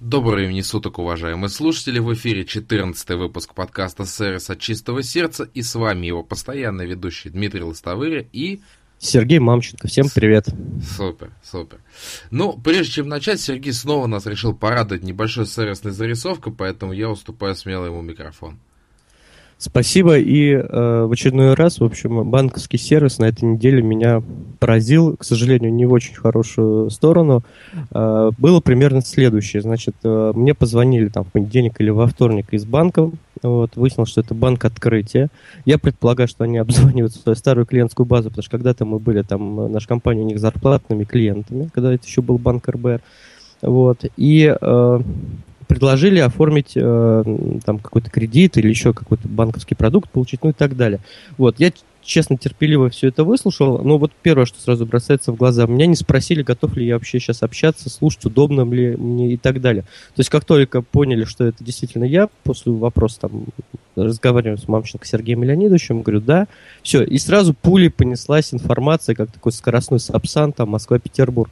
Доброго времени суток, уважаемые слушатели. В эфире 14 выпуск подкаста «Сервис от чистого сердца». И с вами его постоянный ведущий Дмитрий Лостовыря и... Сергей Мамченко. Всем привет. Супер, супер. Ну, прежде чем начать, Сергей снова нас решил порадовать небольшой сервисной зарисовкой, поэтому я уступаю смело ему микрофон. Спасибо. И э, в очередной раз, в общем, банковский сервис на этой неделе меня поразил, к сожалению, не в очень хорошую сторону. Э, было примерно следующее. Значит, э, мне позвонили там в понедельник или во вторник из банка. Вот, выяснилось, что это банк открытия. Я предполагаю, что они обзванивают свою старую клиентскую базу, потому что когда-то мы были там, наша компания у них зарплатными клиентами, когда это еще был банк РБР. Вот. И э, предложили оформить э, там какой-то кредит или еще какой-то банковский продукт получить, ну и так далее. Вот, я честно, терпеливо все это выслушал, но вот первое, что сразу бросается в глаза, меня не спросили, готов ли я вообще сейчас общаться, слушать, удобно ли мне и так далее. То есть, как только поняли, что это действительно я, после вопроса там разговариваю с Мамченко Сергеем Леонидовичем, говорю, да, все, и сразу пулей понеслась информация, как такой скоростной сапсан, там, Москва-Петербург.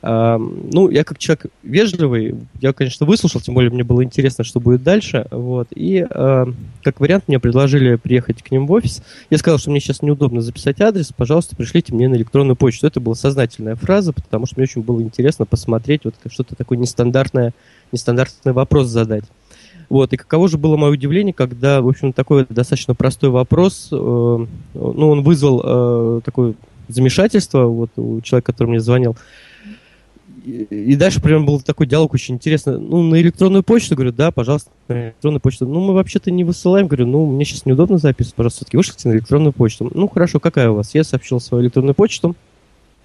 Ну, я как человек вежливый, я, конечно, выслушал, тем более мне было интересно, что будет дальше, вот, и как вариант мне предложили приехать к ним в офис. Я сказал, что мне сейчас неудобно записать адрес, пожалуйста, пришлите мне на электронную почту. Это была сознательная фраза, потому что мне очень было интересно посмотреть, вот что-то такое нестандартное, нестандартный вопрос задать. Вот, и каково же было мое удивление, когда, в общем, такой достаточно простой вопрос, э, ну, он вызвал э, такое замешательство вот у человека, который мне звонил, и дальше прям был такой диалог очень интересный. Ну, на электронную почту, говорю, да, пожалуйста, на электронную почту. Ну, мы вообще-то не высылаем, говорю, ну, мне сейчас неудобно записывать, пожалуйста, все-таки вышлите на электронную почту. Ну, хорошо, какая у вас? Я сообщил свою электронную почту.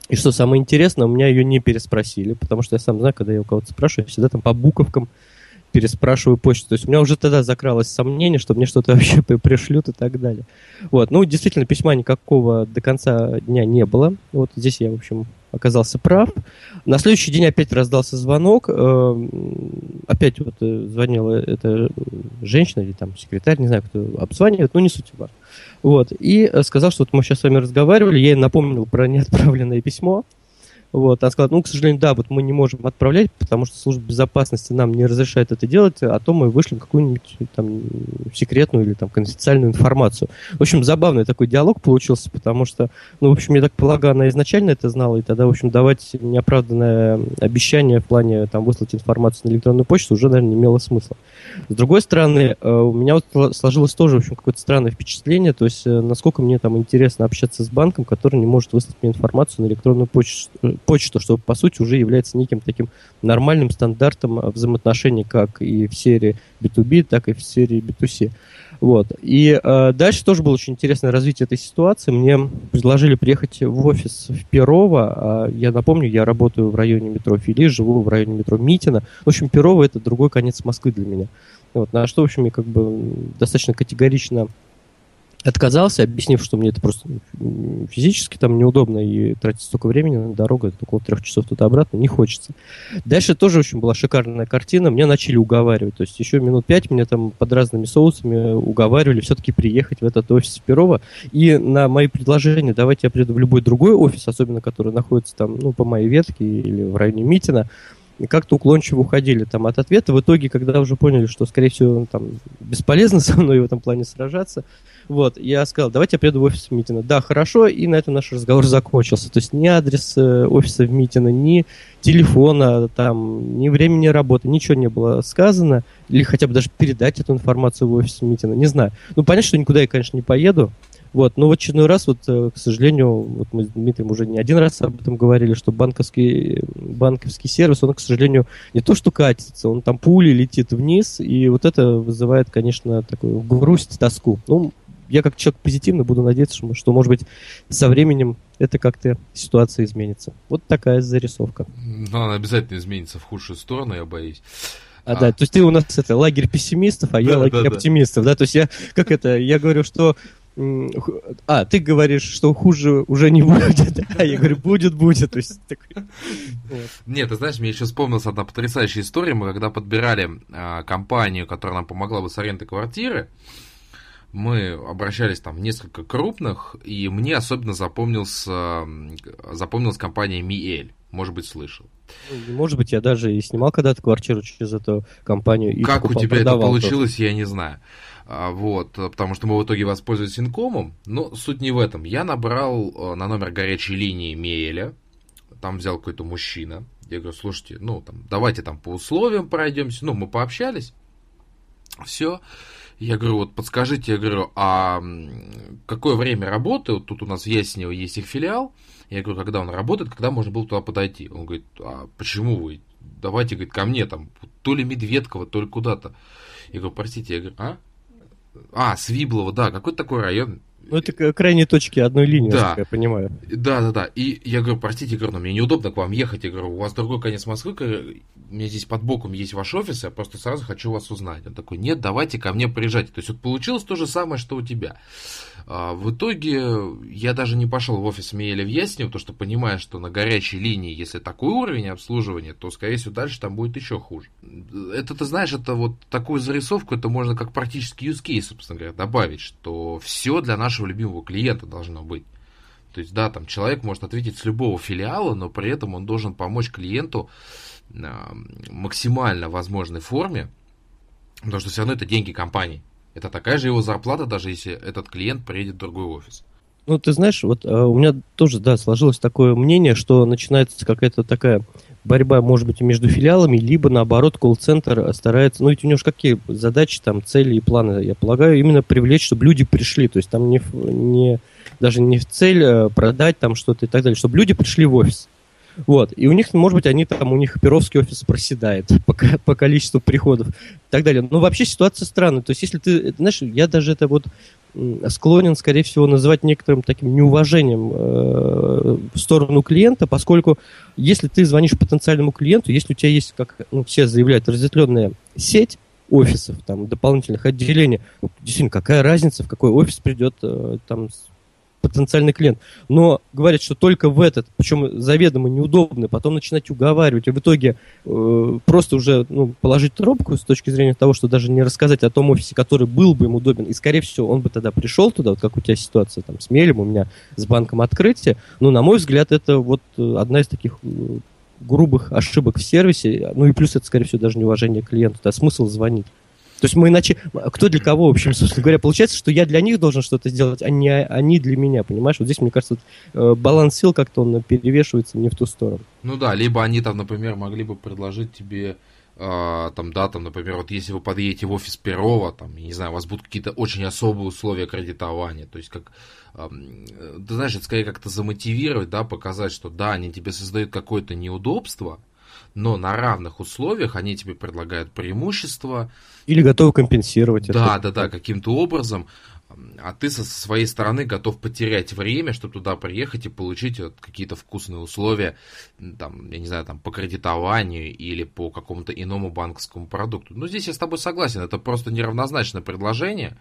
И что самое интересное, у меня ее не переспросили, потому что я сам знаю, когда я у кого-то спрашиваю, я всегда там по буковкам переспрашиваю почту. То есть у меня уже тогда закралось сомнение, что мне что-то вообще пришлют и так далее. Вот. Ну, действительно, письма никакого до конца дня не было. Вот здесь я, в общем, оказался прав. На следующий день опять раздался звонок. Э, опять вот э, звонила эта женщина или там секретарь, не знаю, кто обзванивает, но не суть важно. Вот. И сказал, что вот мы сейчас с вами разговаривали, я ей напомнил про неотправленное письмо. Вот, она сказала, ну, к сожалению, да, вот мы не можем отправлять, потому что служба безопасности нам не разрешает это делать, а то мы вышлем какую-нибудь там секретную или там конфиденциальную информацию. В общем, забавный такой диалог получился, потому что, ну, в общем, я так полагаю, она изначально это знала, и тогда, в общем, давать неоправданное обещание в плане там выслать информацию на электронную почту уже, наверное, не имело смысла. С другой стороны, э, у меня вот сложилось тоже, в общем, какое-то странное впечатление, то есть э, насколько мне там интересно общаться с банком, который не может выслать мне информацию на электронную почту, почту, что, по сути, уже является неким таким нормальным стандартом взаимоотношений как и в серии B2B, так и в серии B2C. Вот. И э, дальше тоже было очень интересное развитие этой ситуации. Мне предложили приехать в офис в Перово. А я напомню, я работаю в районе метро Фили, живу в районе метро Митина. В общем, Перово это другой конец Москвы для меня. Вот. На что, в общем, я как бы достаточно категорично отказался, объяснив, что мне это просто физически там неудобно и тратить столько времени на дорогу, это около трех часов туда-обратно, не хочется. Дальше тоже очень была шикарная картина, меня начали уговаривать, то есть еще минут пять меня там под разными соусами уговаривали все-таки приехать в этот офис Перова, и на мои предложения, давайте я приеду в любой другой офис, особенно который находится там, ну, по моей ветке или в районе Митина, как-то уклончиво уходили там от ответа. В итоге, когда уже поняли, что, скорее всего, там бесполезно со мной в этом плане сражаться, вот, я сказал, давайте я приеду в офис Митина. Да, хорошо, и на этом наш разговор закончился. То есть ни адрес э, офиса в Митина, ни телефона, там, ни времени работы, ничего не было сказано. Или хотя бы даже передать эту информацию в офис Митина, не знаю. Ну, понятно, что никуда я, конечно, не поеду. Вот, но в очередной раз, вот, э, к сожалению, вот мы с Дмитрием уже не один раз об этом говорили, что банковский, банковский сервис, он, к сожалению, не то что катится, он там пули летит вниз, и вот это вызывает, конечно, такую грусть, тоску. Ну, я как человек позитивно буду надеяться, что, что может быть, со временем это как-то ситуация изменится. Вот такая зарисовка. Но она обязательно изменится в худшую сторону, я боюсь. А, а, да, то есть ты у нас это лагерь пессимистов, а я лагерь да, оптимистов, да. да, то есть я, как это, я говорю, что а, ты говоришь, что хуже уже не будет, а я говорю, будет, будет. То есть, такой... вот. Нет, ты знаешь, мне еще вспомнилась одна потрясающая история. Мы когда подбирали а, компанию, которая нам помогла бы с арендой квартиры, мы обращались там в несколько крупных, и мне особенно запомнился, запомнилась компания Миэль. Может быть, слышал. Ну, может быть, я даже и снимал когда-то квартиру через эту компанию. И как покупал, у тебя это получилось, тоже. я не знаю. А, вот, потому что мы в итоге воспользовались инкомом, но суть не в этом. Я набрал э, на номер горячей линии Миэля, там взял какой-то мужчина. Я говорю, слушайте, ну, там, давайте там по условиям пройдемся. Ну, мы пообщались. Все. Я говорю, вот подскажите, я говорю, а какое время работы? Вот тут у нас в Яснево есть их филиал. Я говорю, когда он работает, когда можно было туда подойти? Он говорит, а почему вы? Давайте, говорит, ко мне там, то ли Медведково, то ли куда-то. Я говорю, простите, я говорю, а? А, Свиблово, да, какой-то такой район. Ну, это крайние точки одной линии, да. я понимаю. Да, да, да. И я говорю, простите, говорю, мне неудобно к вам ехать. Я говорю, у вас другой конец Москвы, у меня здесь под боком есть ваш офис, я просто сразу хочу вас узнать. Он такой, нет, давайте ко мне приезжайте. То есть вот получилось то же самое, что у тебя. А, в итоге я даже не пошел в офис Миеля в Яснево, потому что понимая, что на горячей линии, если такой уровень обслуживания, то, скорее всего, дальше там будет еще хуже. Это, ты знаешь, это вот такую зарисовку, это можно как практически use case, собственно говоря, добавить, что все для нашего любимого клиента должно быть. То есть, да, там человек может ответить с любого филиала, но при этом он должен помочь клиенту а, максимально возможной форме, потому что все равно это деньги компании. Это такая же его зарплата, даже если этот клиент приедет в другой офис. Ну, ты знаешь, вот а, у меня тоже, да, сложилось такое мнение, что начинается какая-то такая борьба, может быть, между филиалами, либо, наоборот, колл-центр старается, ну, ведь у него же какие задачи, там, цели и планы, я полагаю, именно привлечь, чтобы люди пришли, то есть там не, не даже не в цель а, продать там что-то и так далее, чтобы люди пришли в офис. Вот. И у них, может быть, они там, у них Перовский офис проседает по, по количеству приходов и так далее. Но вообще ситуация странная. То есть, если ты, знаешь, я даже это вот склонен, скорее всего, называть некоторым таким неуважением э, в сторону клиента, поскольку если ты звонишь потенциальному клиенту, если у тебя есть, как ну, все заявляют, разветвленная сеть офисов, там, дополнительных отделений, действительно, какая разница, в какой офис придет э, там потенциальный клиент. Но говорят, что только в этот, причем заведомо неудобно, потом начинать уговаривать, и в итоге э, просто уже ну, положить трубку с точки зрения того, что даже не рассказать о том офисе, который был бы ему удобен, и, скорее всего, он бы тогда пришел туда, вот как у тебя ситуация там с Мелем, у меня с банком открытия. Ну, на мой взгляд, это вот э, одна из таких э, грубых ошибок в сервисе, ну и плюс это, скорее всего, даже неуважение клиенту, да, смысл звонить. То есть мы иначе... Кто для кого, в общем, собственно говоря? Получается, что я для них должен что-то сделать, а не они для меня, понимаешь? Вот здесь, мне кажется, вот, э, баланс сил как-то он перевешивается не в ту сторону. Ну да, либо они там, например, могли бы предложить тебе Uh, там, да, там, например, вот если вы подъедете в офис Перова, там, не знаю, у вас будут какие-то очень особые условия кредитования, то есть как, uh, ты знаешь, это скорее как-то замотивировать, да, показать, что да, они тебе создают какое-то неудобство, но на равных условиях они тебе предлагают преимущества. Или готовы компенсировать это. Да, да, да, каким-то образом. А ты со своей стороны готов потерять время, чтобы туда приехать и получить вот какие-то вкусные условия, там, я не знаю, там, по кредитованию или по какому-то иному банковскому продукту. Ну, здесь я с тобой согласен, это просто неравнозначное предложение,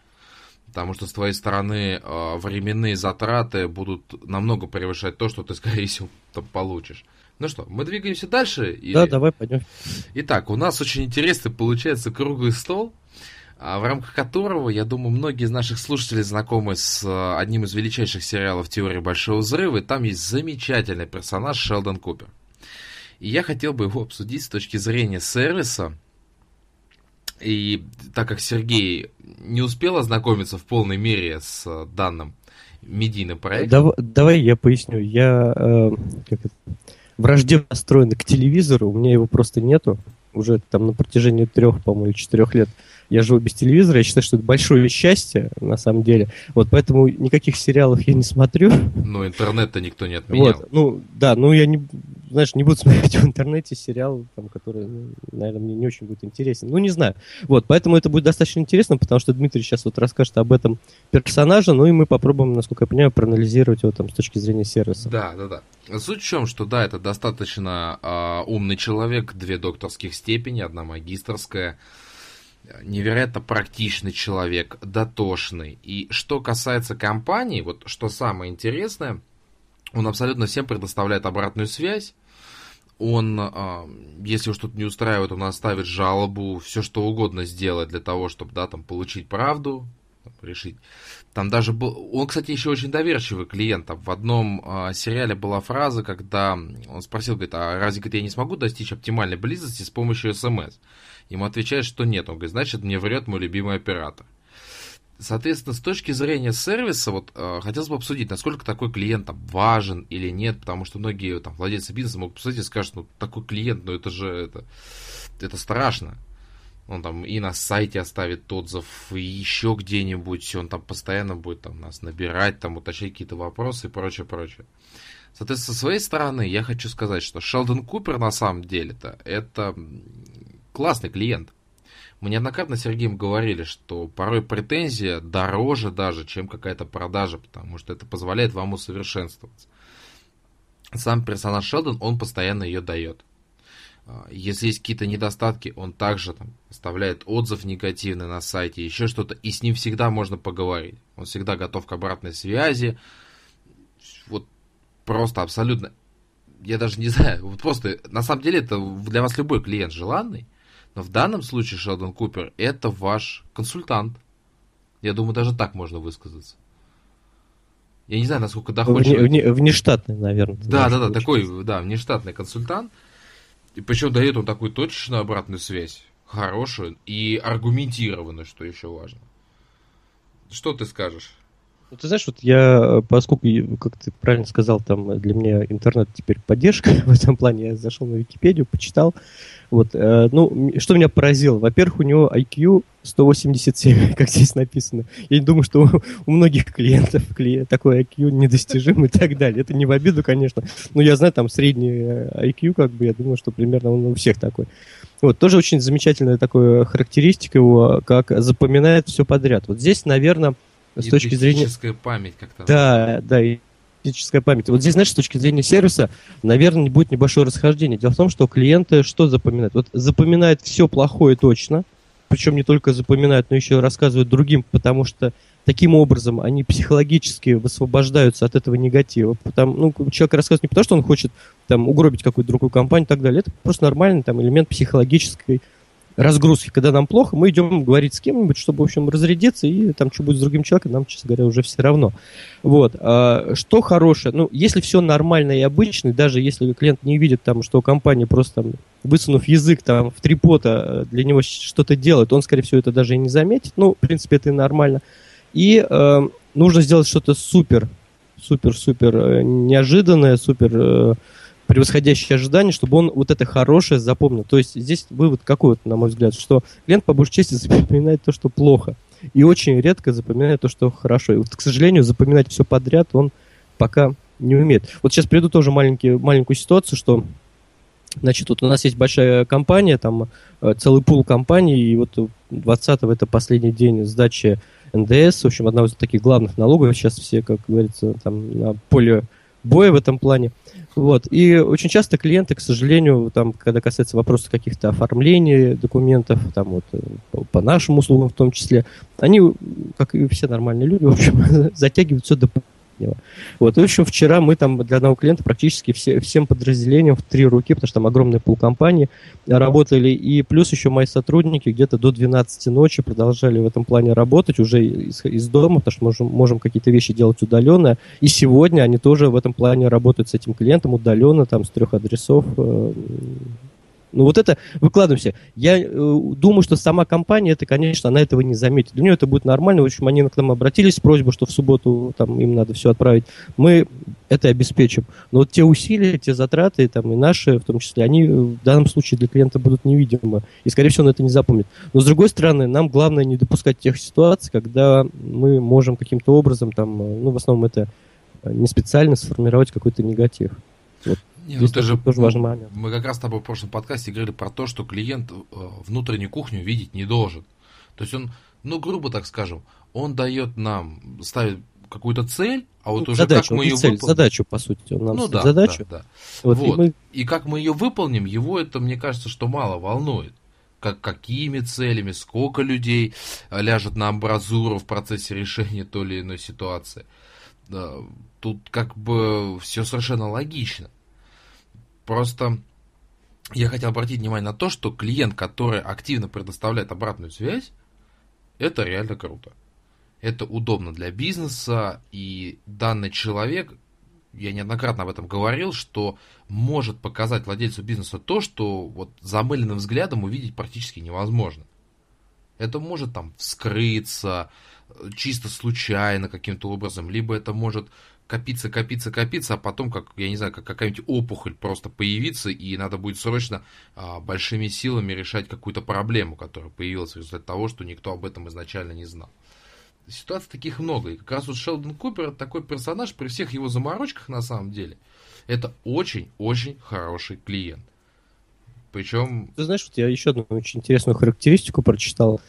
потому что с твоей стороны э, временные затраты будут намного превышать то, что ты, скорее всего, там, получишь. Ну что, мы двигаемся дальше? Или... Да, давай пойдем. Итак, у нас очень интересный получается круглый стол, а, в рамках которого, я думаю, многие из наших слушателей знакомы с а, одним из величайших сериалов «Теория Большого Взрыва», и там есть замечательный персонаж Шелдон Купер. И я хотел бы его обсудить с точки зрения сервиса, и так как Сергей не успел ознакомиться в полной мере с а, данным медийным проектом... Давай, давай я поясню. Я э, как это, враждебно настроены к телевизору, у меня его просто нету. Уже там на протяжении трех, по-моему, четырех лет я живу без телевизора, я считаю, что это большое счастье, на самом деле. Вот поэтому никаких сериалов я не смотрю. Ну, интернет-то никто не отменял. Вот, ну, да, ну я не, знаешь, не буду смотреть в интернете сериал, там, который, ну, наверное, мне не очень будет интересен. Ну, не знаю. Вот, поэтому это будет достаточно интересно, потому что Дмитрий сейчас вот расскажет об этом персонаже, ну и мы попробуем, насколько я понимаю, проанализировать его там с точки зрения сервиса. Да, да, да. Суть в чем, что да, это достаточно э, умный человек, две докторских степени, одна магистрская, невероятно практичный человек, дотошный. И что касается компании, вот что самое интересное, он абсолютно всем предоставляет обратную связь. Он, а, если уж что-то не устраивает, он оставит жалобу, все что угодно сделать для того, чтобы, да, там, получить правду, решить. Там даже был... Он, кстати, еще очень доверчивый клиент. В одном э, сериале была фраза, когда он спросил, говорит, а разве говорит, я не смогу достичь оптимальной близости с помощью СМС? Ему отвечает, что нет. Он говорит, значит, мне врет мой любимый оператор. Соответственно, с точки зрения сервиса, вот э, хотелось бы обсудить, насколько такой клиент там, важен или нет, потому что многие там, владельцы бизнеса могут посмотреть и скажут, ну такой клиент, ну это же это, это страшно. Он там и на сайте оставит отзыв, и еще где-нибудь, он там постоянно будет там нас набирать, там уточнять какие-то вопросы и прочее, прочее. Соответственно, со своей стороны я хочу сказать, что Шелдон Купер на самом деле-то это классный клиент. Мы неоднократно с Сергеем говорили, что порой претензия дороже даже, чем какая-то продажа, потому что это позволяет вам усовершенствоваться. Сам персонаж Шелдон, он постоянно ее дает. А, если есть какие-то недостатки, он также там оставляет отзыв негативный на сайте, еще что-то, и с ним всегда можно поговорить. Он всегда готов к обратной связи. Вот просто абсолютно, я даже не знаю, вот просто, на самом деле это для вас любой клиент желанный, но в данном случае Шелдон Купер это ваш консультант. Я думаю, даже так можно высказаться. Я не знаю, насколько доходчиво. Вне, вне, внештатный, наверное. Да, да, да, такой, да, внештатный консультант. И причем дает он такую точечную обратную связь, хорошую и аргументированную, что еще важно. Что ты скажешь? Ну, ты знаешь, вот я, поскольку, как ты правильно сказал, там для меня интернет теперь поддержка в этом плане, я зашел на Википедию, почитал. Вот, э, ну, что меня поразило? Во-первых, у него IQ 187, как здесь написано. Я не думаю, что у, у многих клиентов клиент, такой IQ недостижим и так далее. Это не в обиду, конечно. Но я знаю, там средний IQ, как бы, я думаю, что примерно он у всех такой. Вот, тоже очень замечательная такая характеристика его, как запоминает все подряд. Вот здесь, наверное, с точки зрения... память как-то. Да, да, физическая память. Вот здесь, знаешь, с точки зрения сервиса, наверное, будет небольшое расхождение. Дело в том, что клиенты что запоминают? Вот запоминают все плохое точно, причем не только запоминают, но еще рассказывают другим, потому что таким образом они психологически высвобождаются от этого негатива. Потому, ну, человек рассказывает не потому, что он хочет там, угробить какую-то другую компанию и так далее. Это просто нормальный там, элемент психологической разгрузки, когда нам плохо, мы идем говорить с кем-нибудь, чтобы, в общем, разрядиться, и там, что будет с другим человеком, нам, честно говоря, уже все равно. Вот. А, что хорошее? Ну, если все нормально и обычно, даже если клиент не видит, там, что компания просто, там, высунув язык, там, в три пота э, для него что-то делает, он, скорее всего, это даже и не заметит. Ну, в принципе, это и нормально. И э, нужно сделать что-то супер, супер-супер э, неожиданное, супер... Э, превосходящие ожидания, чтобы он вот это хорошее запомнил. То есть здесь вывод какой, вот, на мой взгляд, что клиент по большей части запоминает то, что плохо, и очень редко запоминает то, что хорошо. И вот, к сожалению, запоминать все подряд он пока не умеет. Вот сейчас приду тоже маленький, маленькую ситуацию, что Значит, вот у нас есть большая компания, там э, целый пул компаний, и вот 20-го это последний день сдачи НДС, в общем, одна из таких главных налогов, сейчас все, как говорится, там на поле боя в этом плане. Вот. И очень часто клиенты, к сожалению, там, когда касается вопроса каких-то оформлений документов, там вот э, по нашим услугам в том числе, они, как и все нормальные люди, в общем, затягивают все до последнего. Вот, и, общем, вчера мы там для одного клиента практически все, всем подразделениям в три руки, потому что там огромный пул компании, работали, и плюс еще мои сотрудники где-то до 12 ночи продолжали в этом плане работать уже из, из дома, потому что можем, можем какие-то вещи делать удаленно, и сегодня они тоже в этом плане работают с этим клиентом удаленно, там, с трех адресов, э, ну вот это выкладываемся. Я э, думаю, что сама компания, это, конечно, она этого не заметит. Для нее это будет нормально. В общем, они к нам обратились с просьбой, что в субботу там им надо все отправить. Мы это обеспечим. Но вот те усилия, те затраты, там и наши, в том числе, они в данном случае для клиента будут невидимы. И, скорее всего, он это не запомнит. Но, с другой стороны, нам главное не допускать тех ситуаций, когда мы можем каким-то образом, там, ну, в основном это не специально сформировать какой-то негатив. Вот. Не, ну, ты же, тоже важный момент. Мы как раз с тобой в прошлом подкасте говорили про то, что клиент э, внутреннюю кухню видеть не должен. То есть он, ну, грубо так скажем, он дает нам, ставит какую-то цель, а вот ну, уже задачу, как мы ее цель, выполним... задачу, по сути, он нам ну, да, задачу. Да, да. Вот, вот. И, мы... и как мы ее выполним, его это, мне кажется, что мало волнует. Как, какими целями, сколько людей ляжет на амбразуру в процессе решения той или иной ситуации. Да, тут как бы все совершенно логично. Просто я хотел обратить внимание на то, что клиент, который активно предоставляет обратную связь, это реально круто. Это удобно для бизнеса, и данный человек, я неоднократно об этом говорил, что может показать владельцу бизнеса то, что вот замыленным взглядом увидеть практически невозможно. Это может там вскрыться э, чисто случайно каким-то образом, либо это может копиться, копиться, копиться, а потом, как, я не знаю, как какая-нибудь опухоль просто появиться, и надо будет срочно а, большими силами решать какую-то проблему, которая появилась в результате того, что никто об этом изначально не знал. Ситуаций таких много. И как раз вот Шелдон Купер такой персонаж при всех его заморочках на самом деле. Это очень-очень хороший клиент. Причем... Ты знаешь, вот я еще одну очень интересную характеристику прочитал,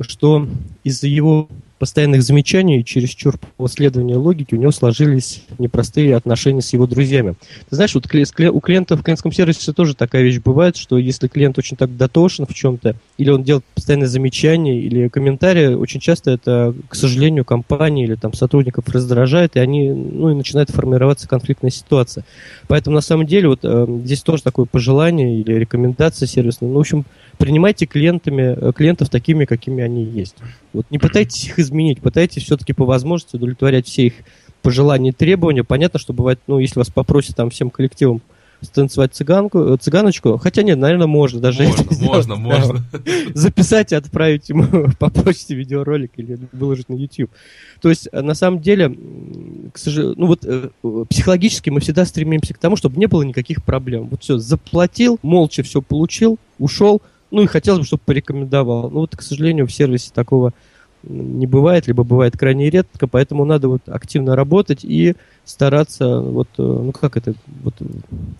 что из-за его постоянных замечаний и чересчур по следованию логики у него сложились непростые отношения с его друзьями. Ты знаешь, вот у клиентов в клиентском сервисе тоже такая вещь бывает, что если клиент очень так дотошен в чем-то, или он делает постоянные замечания или комментарии, очень часто это, к сожалению, компании или там сотрудников раздражает, и они, ну, и начинает формироваться конфликтная ситуация. Поэтому, на самом деле, вот э, здесь тоже такое пожелание или рекомендация сервисная. Ну, в общем, принимайте клиентами, э, клиентов такими, какими они есть. Вот не пытайтесь их изменить, пытайтесь все-таки по возможности удовлетворять все их пожелания и требования. Понятно, что бывает, ну, если вас попросят там всем коллективом станцевать цыганку, э, цыганочку. Хотя нет, наверное, можно даже можно, это сделать. Можно, можно. Записать и отправить ему по почте видеоролик или выложить на YouTube. То есть, э, на самом деле, к сожалению, ну вот психологически мы всегда стремимся к тому, чтобы не было никаких проблем. Вот все, заплатил, молча все получил, ушел, ну и хотелось бы, чтобы порекомендовал. Ну вот, к сожалению, в сервисе такого не бывает, либо бывает крайне редко, поэтому надо вот активно работать и стараться, вот, э, ну как это, вот,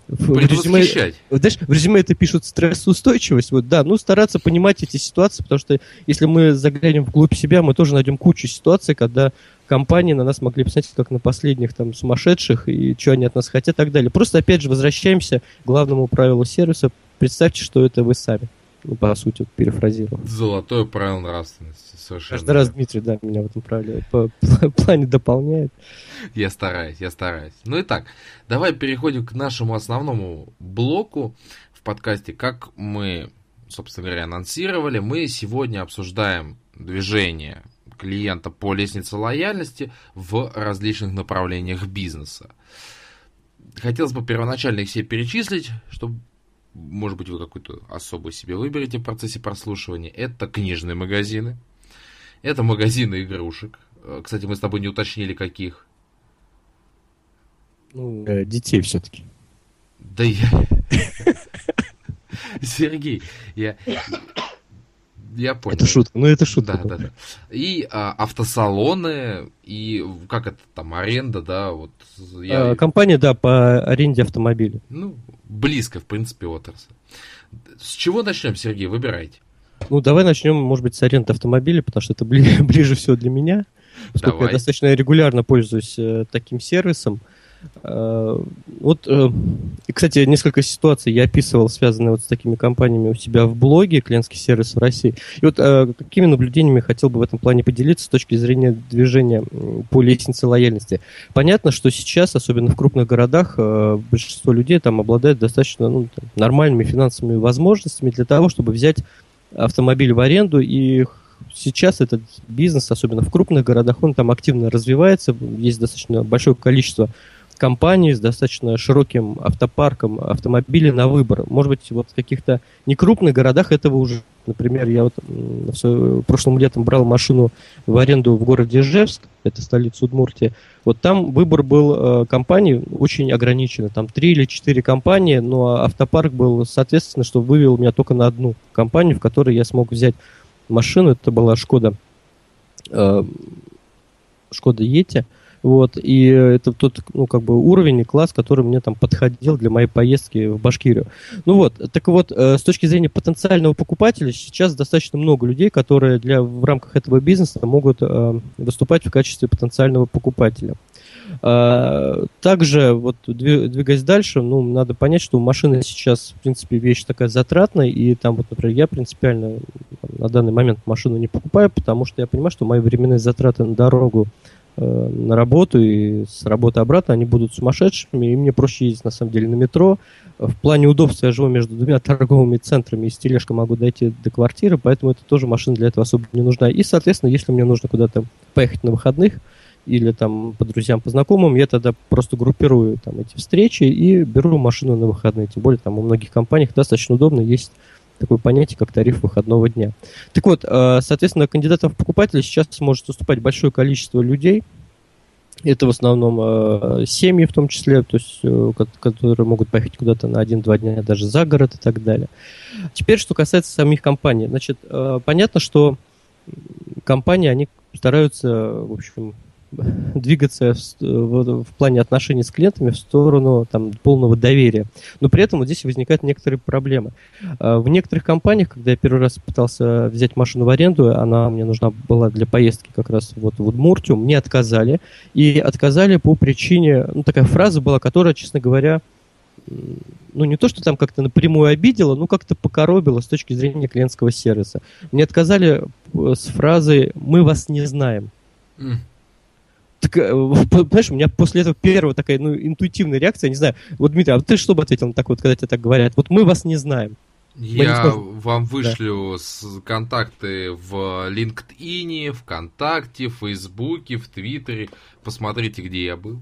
в резюме, знаешь, в резюме это пишут стрессоустойчивость, вот, да, ну стараться понимать эти ситуации, потому что если мы заглянем вглубь себя, мы тоже найдем кучу ситуаций, когда компании на нас могли писать как на последних там сумасшедших, и что они от нас хотят и так далее. Просто, опять же, возвращаемся к главному правилу сервиса, представьте, что это вы сами. Ну, по сути, перефразировал. Золотое правило нравственности. Совершенно. Каждый раз Дмитрий, да, меня в этом правиле по, плане дополняет. Я стараюсь, я стараюсь. Ну и так, давай переходим к нашему основному блоку в подкасте. Как мы, собственно говоря, анонсировали, мы сегодня обсуждаем движение клиента по лестнице лояльности в различных направлениях бизнеса. Хотелось бы первоначально их все перечислить, чтобы может быть, вы какую-то особую себе выберете в процессе прослушивания. Это книжные магазины, это магазины игрушек. Э, кстати, мы с тобой не уточнили, каких. Ну, э, детей все-таки. Да я... Сергей, я... Я понял. Это шутка, ну это шутка. Да, да, да. И а, автосалоны, и как это там, аренда, да, вот. Я... А, компания, да, по аренде автомобилей. Ну, близко, в принципе, отрасль. С чего начнем, Сергей, выбирайте. Ну, давай начнем, может быть, с аренды автомобиля, потому что это бли- ближе всего для меня. Поскольку давай. я достаточно регулярно пользуюсь э, таким сервисом. Э, вот, э, кстати, несколько ситуаций я описывал, связанные вот с такими компаниями у себя в блоге «Клиентский сервис в России». И вот э, какими наблюдениями хотел бы в этом плане поделиться с точки зрения движения по лестнице лояльности. Понятно, что сейчас, особенно в крупных городах, большинство людей там обладает достаточно ну, там, нормальными финансовыми возможностями для того, чтобы взять автомобиль в аренду и сейчас этот бизнес, особенно в крупных городах, он там активно развивается, есть достаточно большое количество компании с достаточно широким автопарком автомобилей на выбор. Может быть, вот в каких-то некрупных городах этого уже, например, я вот в прошлом летом брал машину в аренду в городе Ижевск, это столица Удмуртии. Вот там выбор был э, компаний очень ограниченный, там три или четыре компании, но автопарк был, соответственно, что вывел меня только на одну компанию, в которой я смог взять машину, это была Шкода, э, Шкода Ети, вот, и это тот, ну, как бы уровень и класс, который мне там подходил для моей поездки в Башкирию. Ну вот, так вот, э, с точки зрения потенциального покупателя, сейчас достаточно много людей, которые для, в рамках этого бизнеса могут э, выступать в качестве потенциального покупателя. А, также, вот двигаясь дальше, ну, надо понять, что машина сейчас, в принципе, вещь такая затратная, и там, вот, например, я принципиально на данный момент машину не покупаю, потому что я понимаю, что мои временные затраты на дорогу Э, на работу и с работы обратно, они будут сумасшедшими, и мне проще ездить, на самом деле, на метро. В плане удобства я живу между двумя торговыми центрами, и с тележкой могу дойти до квартиры, поэтому это тоже машина для этого особо не нужна. И, соответственно, если мне нужно куда-то поехать на выходных или там по друзьям, по знакомым, я тогда просто группирую там эти встречи и беру машину на выходные. Тем более там у многих компаний достаточно удобно есть такое понятие, как тариф выходного дня. Так вот, э, соответственно, кандидатов в покупателя сейчас может уступать большое количество людей. Это в основном э, семьи в том числе, то есть, э, которые могут поехать куда-то на один-два дня, даже за город и так далее. Теперь, что касается самих компаний. Значит, понятно, что компании, они стараются, в общем, двигаться в, в, в плане отношений с клиентами в сторону там, полного доверия. Но при этом вот здесь возникают некоторые проблемы. А, в некоторых компаниях, когда я первый раз пытался взять машину в аренду, она мне нужна была для поездки как раз вот в Удмуртию, мне отказали. И отказали по причине, ну такая фраза была, которая, честно говоря, ну, не то, что там как-то напрямую обидела, но как-то покоробила с точки зрения клиентского сервиса. Мне отказали э, с фразой «мы вас не знаем». Так, э, понимаешь, у меня после этого первая такая, ну, интуитивная реакция, не знаю. Вот, Дмитрий, а ты что бы ответил на так вот, когда тебе так говорят? Вот мы вас не знаем. Я не вам вышлю да. контакты в LinkedIn, ВКонтакте, в Фейсбуке, в Твиттере. Посмотрите, где я был.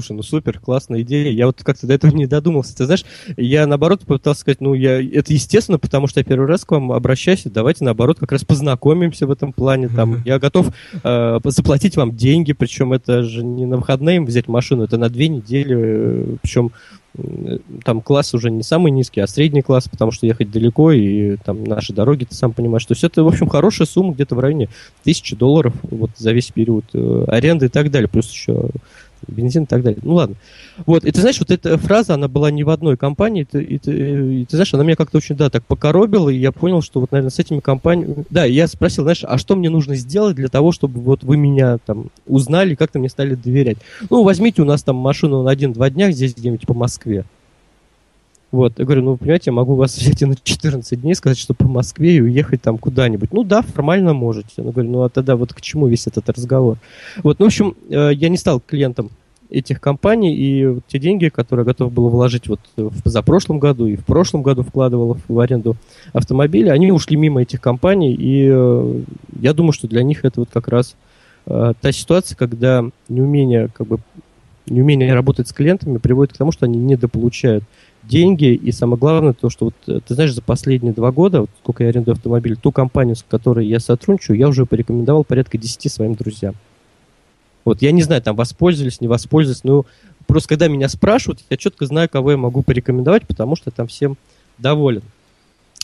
Слушай, ну супер, классная идея. Я вот как-то до этого не додумался. Ты знаешь, я наоборот попытался сказать, ну, я, это естественно, потому что я первый раз к вам обращаюсь, давайте наоборот как раз познакомимся в этом плане. Там, я готов э, заплатить вам деньги, причем это же не на выходные взять машину, это на две недели, э, причем там класс уже не самый низкий, а средний класс, потому что ехать далеко, и там наши дороги, ты сам понимаешь. То есть это, в общем, хорошая сумма, где-то в районе тысячи долларов вот за весь период э, аренды и так далее. Плюс еще бензин и так далее. Ну ладно. Вот, и ты знаешь, вот эта фраза, она была не в одной компании, и и ты, и ты знаешь, она меня как-то очень, да, так покоробила, и я понял, что вот, наверное, с этими компаниями... Да, я спросил, знаешь, а что мне нужно сделать для того, чтобы вот вы меня там узнали, как-то мне стали доверять? Ну, возьмите у нас там машину на один-два дня здесь где-нибудь по Москве. Вот, я говорю, ну, понимаете, я могу вас взять и на 14 дней, сказать, что по Москве и уехать там куда-нибудь. Ну да, формально можете. Я говорю, ну а тогда вот к чему весь этот разговор? Вот, ну, в общем, э, я не стал клиентом этих компаний, и вот те деньги, которые я готов был вложить вот в позапрошлом году и в прошлом году вкладывал в аренду автомобиля, они ушли мимо этих компаний, и э, я думаю, что для них это вот как раз э, та ситуация, когда неумение как бы неумение работать с клиентами приводит к тому, что они недополучают деньги, и самое главное то, что вот э, ты знаешь, за последние два года, вот сколько я арендую автомобиль, ту компанию, с которой я сотрудничаю, я уже порекомендовал порядка 10 своим друзьям. Вот, я не знаю, там воспользовались, не воспользовались, но просто когда меня спрашивают, я четко знаю, кого я могу порекомендовать, потому что там всем доволен.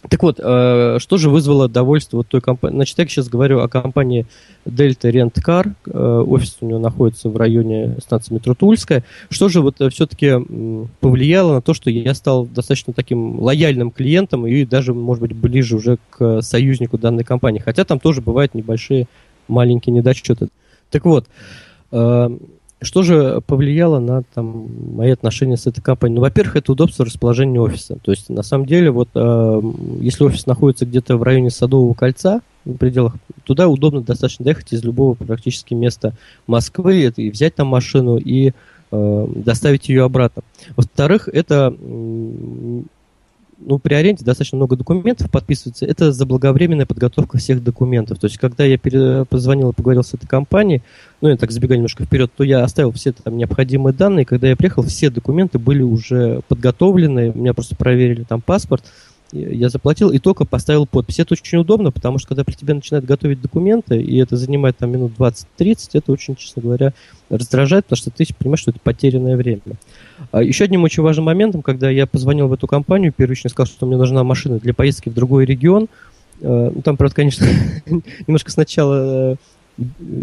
Так вот, э, что же вызвало довольство вот той компании? Значит, я сейчас говорю о компании Delta Rent Car. Э, офис у него находится в районе станции метро Тульская. Что же вот э, все-таки повлияло на то, что я стал достаточно таким лояльным клиентом и даже, может быть, ближе уже к союзнику данной компании. Хотя там тоже бывают небольшие маленькие недочеты. Так вот, что же повлияло на там, мои отношения с этой компанией? Ну, во-первых, это удобство расположения офиса. То есть, на самом деле, вот э, если офис находится где-то в районе Садового кольца, в пределах, туда удобно достаточно доехать из любого практически места Москвы и взять там машину и э, доставить ее обратно. Во-вторых, это ну, при аренде достаточно много документов подписывается. Это заблаговременная подготовка всех документов. То есть, когда я позвонил и поговорил с этой компанией, ну, я так забегаю немножко вперед, то я оставил все там необходимые данные. Когда я приехал, все документы были уже подготовлены. Меня просто проверили там паспорт я заплатил и только поставил подпись. Это очень удобно, потому что когда при тебе начинают готовить документы, и это занимает там минут 20-30, это очень, честно говоря, раздражает, потому что ты понимаешь, что это потерянное время. А еще одним очень важным моментом, когда я позвонил в эту компанию, первично сказал, что мне нужна машина для поездки в другой регион, э, ну, там, правда, конечно, немножко сначала э,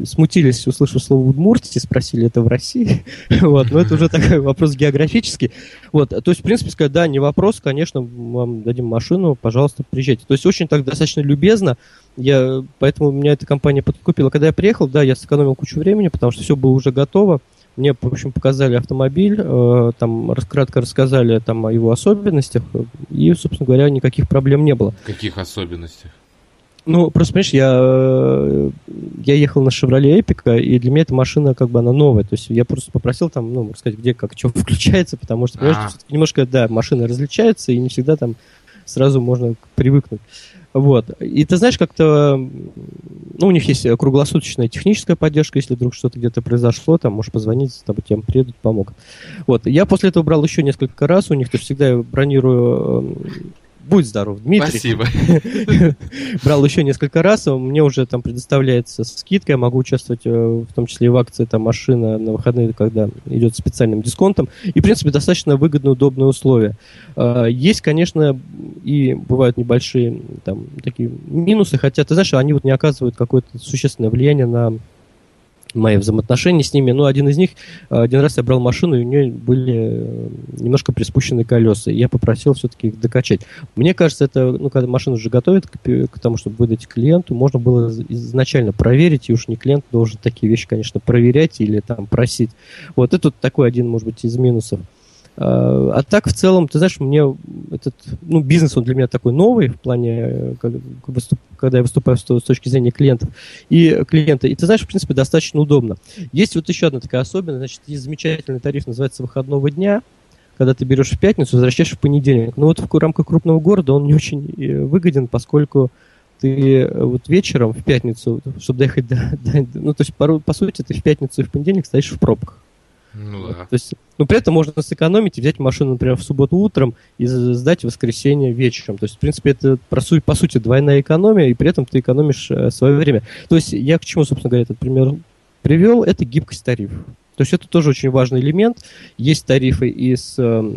смутились, услышав слово Удмуртии, спросили, это в России? вот, но это уже такой вопрос географический. Вот, то есть, в принципе, сказать, да, не вопрос, конечно, вам дадим машину, пожалуйста, приезжайте. То есть, очень так достаточно любезно, я, поэтому меня эта компания подкупила. Когда я приехал, да, я сэкономил кучу времени, потому что все было уже готово. Мне, в общем, показали автомобиль, э, там кратко рассказали там, о его особенностях, и, собственно говоря, никаких проблем не было. Каких особенностях? Ну, просто, понимаешь, я, э, я ехал на Chevrolet Epica, и для меня эта машина, как бы, она новая. То есть я просто попросил там, ну, сказать, где, как, что включается, потому что, понимаешь, а. немножко, да, машина различается, и не всегда там сразу можно привыкнуть. Вот. И ты знаешь, как-то, ну, у них есть круглосуточная техническая поддержка, если вдруг что-то где-то произошло, там можешь позвонить, там тебе приедут, помогут. Вот. Я после этого брал еще несколько раз у них, то есть всегда я бронирую Будь здоров, Дмитрий. Спасибо. Брал еще несколько раз, мне уже там предоставляется скидка, я могу участвовать э, в том числе и в акции там машина на выходные, когда идет специальным дисконтом. И, в принципе, достаточно выгодные, удобные условия. Э, есть, конечно, и бывают небольшие там такие минусы, хотя, ты знаешь, они вот не оказывают какое-то существенное влияние на мои взаимоотношения с ними. Ну, один из них, один раз я брал машину, и у нее были э, немножко приспущенные колеса. И я попросил все-таки их докачать. Мне кажется, это, ну, когда машину уже готовят к, к тому, чтобы выдать клиенту, можно было изначально проверить, и уж не клиент должен такие вещи, конечно, проверять или там просить. Вот это такой один, может быть, из минусов. А, а так, в целом, ты знаешь, мне этот ну, бизнес, он для меня такой новый в плане, когда я выступаю с точки зрения клиентов и клиента. И ты знаешь, в принципе, достаточно удобно. Есть вот еще одна такая особенность, значит, есть замечательный тариф, называется выходного дня, когда ты берешь в пятницу, возвращаешь в понедельник. Но вот в рамках крупного города он не очень э, выгоден, поскольку ты э, вот вечером в пятницу, чтобы доехать до, до ну, то есть, по, по сути, ты в пятницу и в понедельник стоишь в пробках. Ну да. То есть, ну, при этом можно сэкономить и взять машину, например, в субботу утром и сдать в воскресенье вечером. То есть, в принципе, это, по сути, двойная экономия, и при этом ты экономишь э, свое время. То есть, я к чему, собственно говоря, этот пример привел, это гибкость тарифов. То есть это тоже очень важный элемент. Есть тарифы и с э,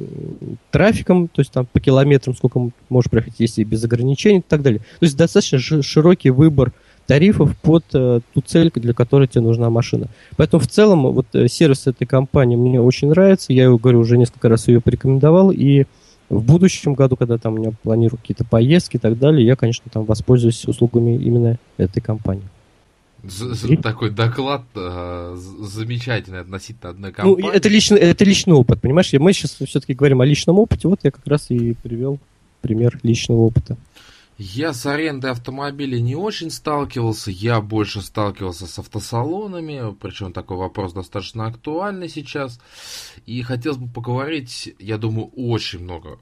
трафиком, то есть там по километрам, сколько можешь проехать, есть и без ограничений и так далее. То есть достаточно широкий выбор тарифов под э, ту цель, для которой тебе нужна машина. Поэтому в целом вот э, сервис этой компании мне очень нравится. Я, говорю, уже несколько раз ее порекомендовал. И в будущем году, когда там у меня планирую какие-то поездки и так далее, я, конечно, там воспользуюсь услугами именно этой компании. Такой доклад э, замечательный относительно одной ну, компании. Ну, это личный, это личный опыт, понимаешь? Мы сейчас все-таки говорим о личном опыте. Вот я как раз и привел пример личного опыта. Я с арендой автомобилей не очень сталкивался, я больше сталкивался с автосалонами, причем такой вопрос достаточно актуальный сейчас. И хотелось бы поговорить, я думаю, очень много,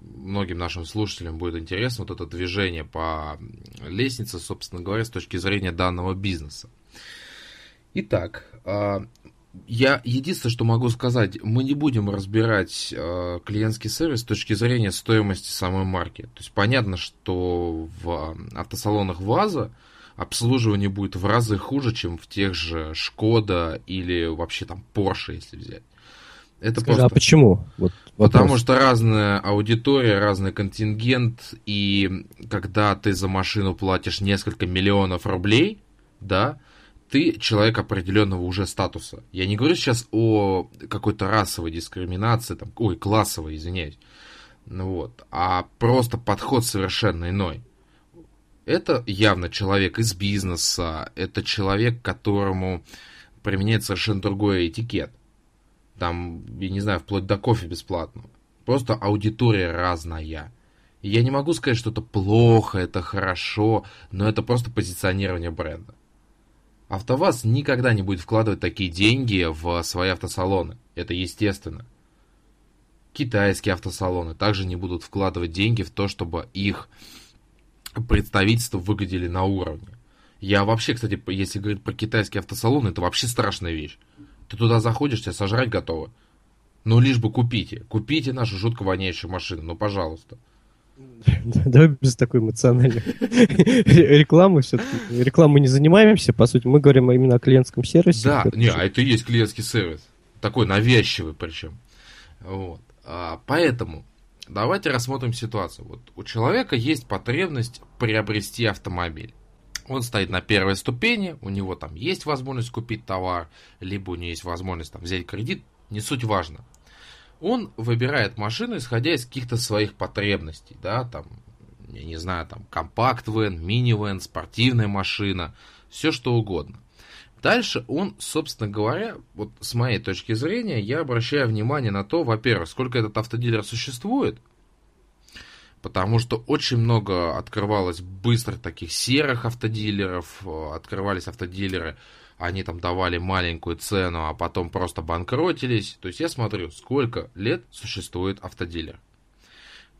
многим нашим слушателям будет интересно вот это движение по лестнице, собственно говоря, с точки зрения данного бизнеса. Итак, а, я единственное, что могу сказать, мы не будем разбирать э, клиентский сервис с точки зрения стоимости самой марки. То есть понятно, что в автосалонах ВАЗа обслуживание будет в разы хуже, чем в тех же Шкода или вообще там Porsche, если взять. Это Скажи, а просто... а почему? Вот Потому что разная аудитория, разный контингент, и когда ты за машину платишь несколько миллионов рублей, да, ты человек определенного уже статуса. Я не говорю сейчас о какой-то расовой дискриминации, там, ой, классовой, извиняюсь. Ну вот, а просто подход совершенно иной. Это явно человек из бизнеса, это человек, которому применяет совершенно другой этикет. Там, я не знаю, вплоть до кофе бесплатного. Просто аудитория разная. Я не могу сказать, что это плохо, это хорошо, но это просто позиционирование бренда. АвтоВАЗ никогда не будет вкладывать такие деньги в свои автосалоны. Это естественно. Китайские автосалоны также не будут вкладывать деньги в то, чтобы их представительства выглядели на уровне. Я вообще, кстати, если говорить про китайские автосалоны, это вообще страшная вещь. Ты туда заходишь, тебя сожрать готовы. Ну, лишь бы купите. Купите нашу жутко воняющую машину, ну, пожалуйста. Давай без такой эмоциональной рекламы все-таки. Рекламой не занимаемся, по сути, мы говорим именно о клиентском сервисе. Да, не, а это и есть клиентский сервис. Такой навязчивый причем. Вот. А, поэтому давайте рассмотрим ситуацию. Вот у человека есть потребность приобрести автомобиль. Он стоит на первой ступени, у него там есть возможность купить товар, либо у него есть возможность там, взять кредит, не суть важно он выбирает машину, исходя из каких-то своих потребностей, да, там, я не знаю, там, компакт-вен, мини-вен, спортивная машина, все что угодно. Дальше он, собственно говоря, вот с моей точки зрения, я обращаю внимание на то, во-первых, сколько этот автодилер существует, потому что очень много открывалось быстро таких серых автодилеров, открывались автодилеры, они там давали маленькую цену, а потом просто банкротились. То есть я смотрю, сколько лет существует автодилер.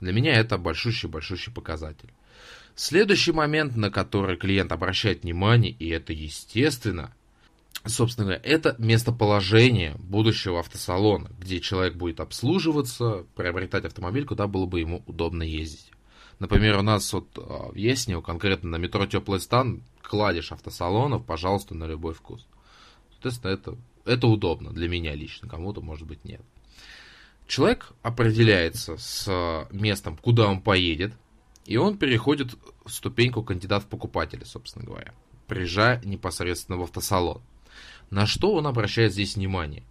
Для меня это большущий-большущий показатель. Следующий момент, на который клиент обращает внимание, и это естественно, собственно говоря, это местоположение будущего автосалона, где человек будет обслуживаться, приобретать автомобиль, куда было бы ему удобно ездить. Например, у нас вот а, в Яснево, конкретно на метро Теплый стан, кладешь автосалонов, пожалуйста, на любой вкус. Соответственно, это, это удобно для меня лично, кому-то, может быть, нет. Человек определяется с местом, куда он поедет, и он переходит в ступеньку кандидат в покупатели, собственно говоря, приезжая непосредственно в автосалон. На что он обращает здесь внимание?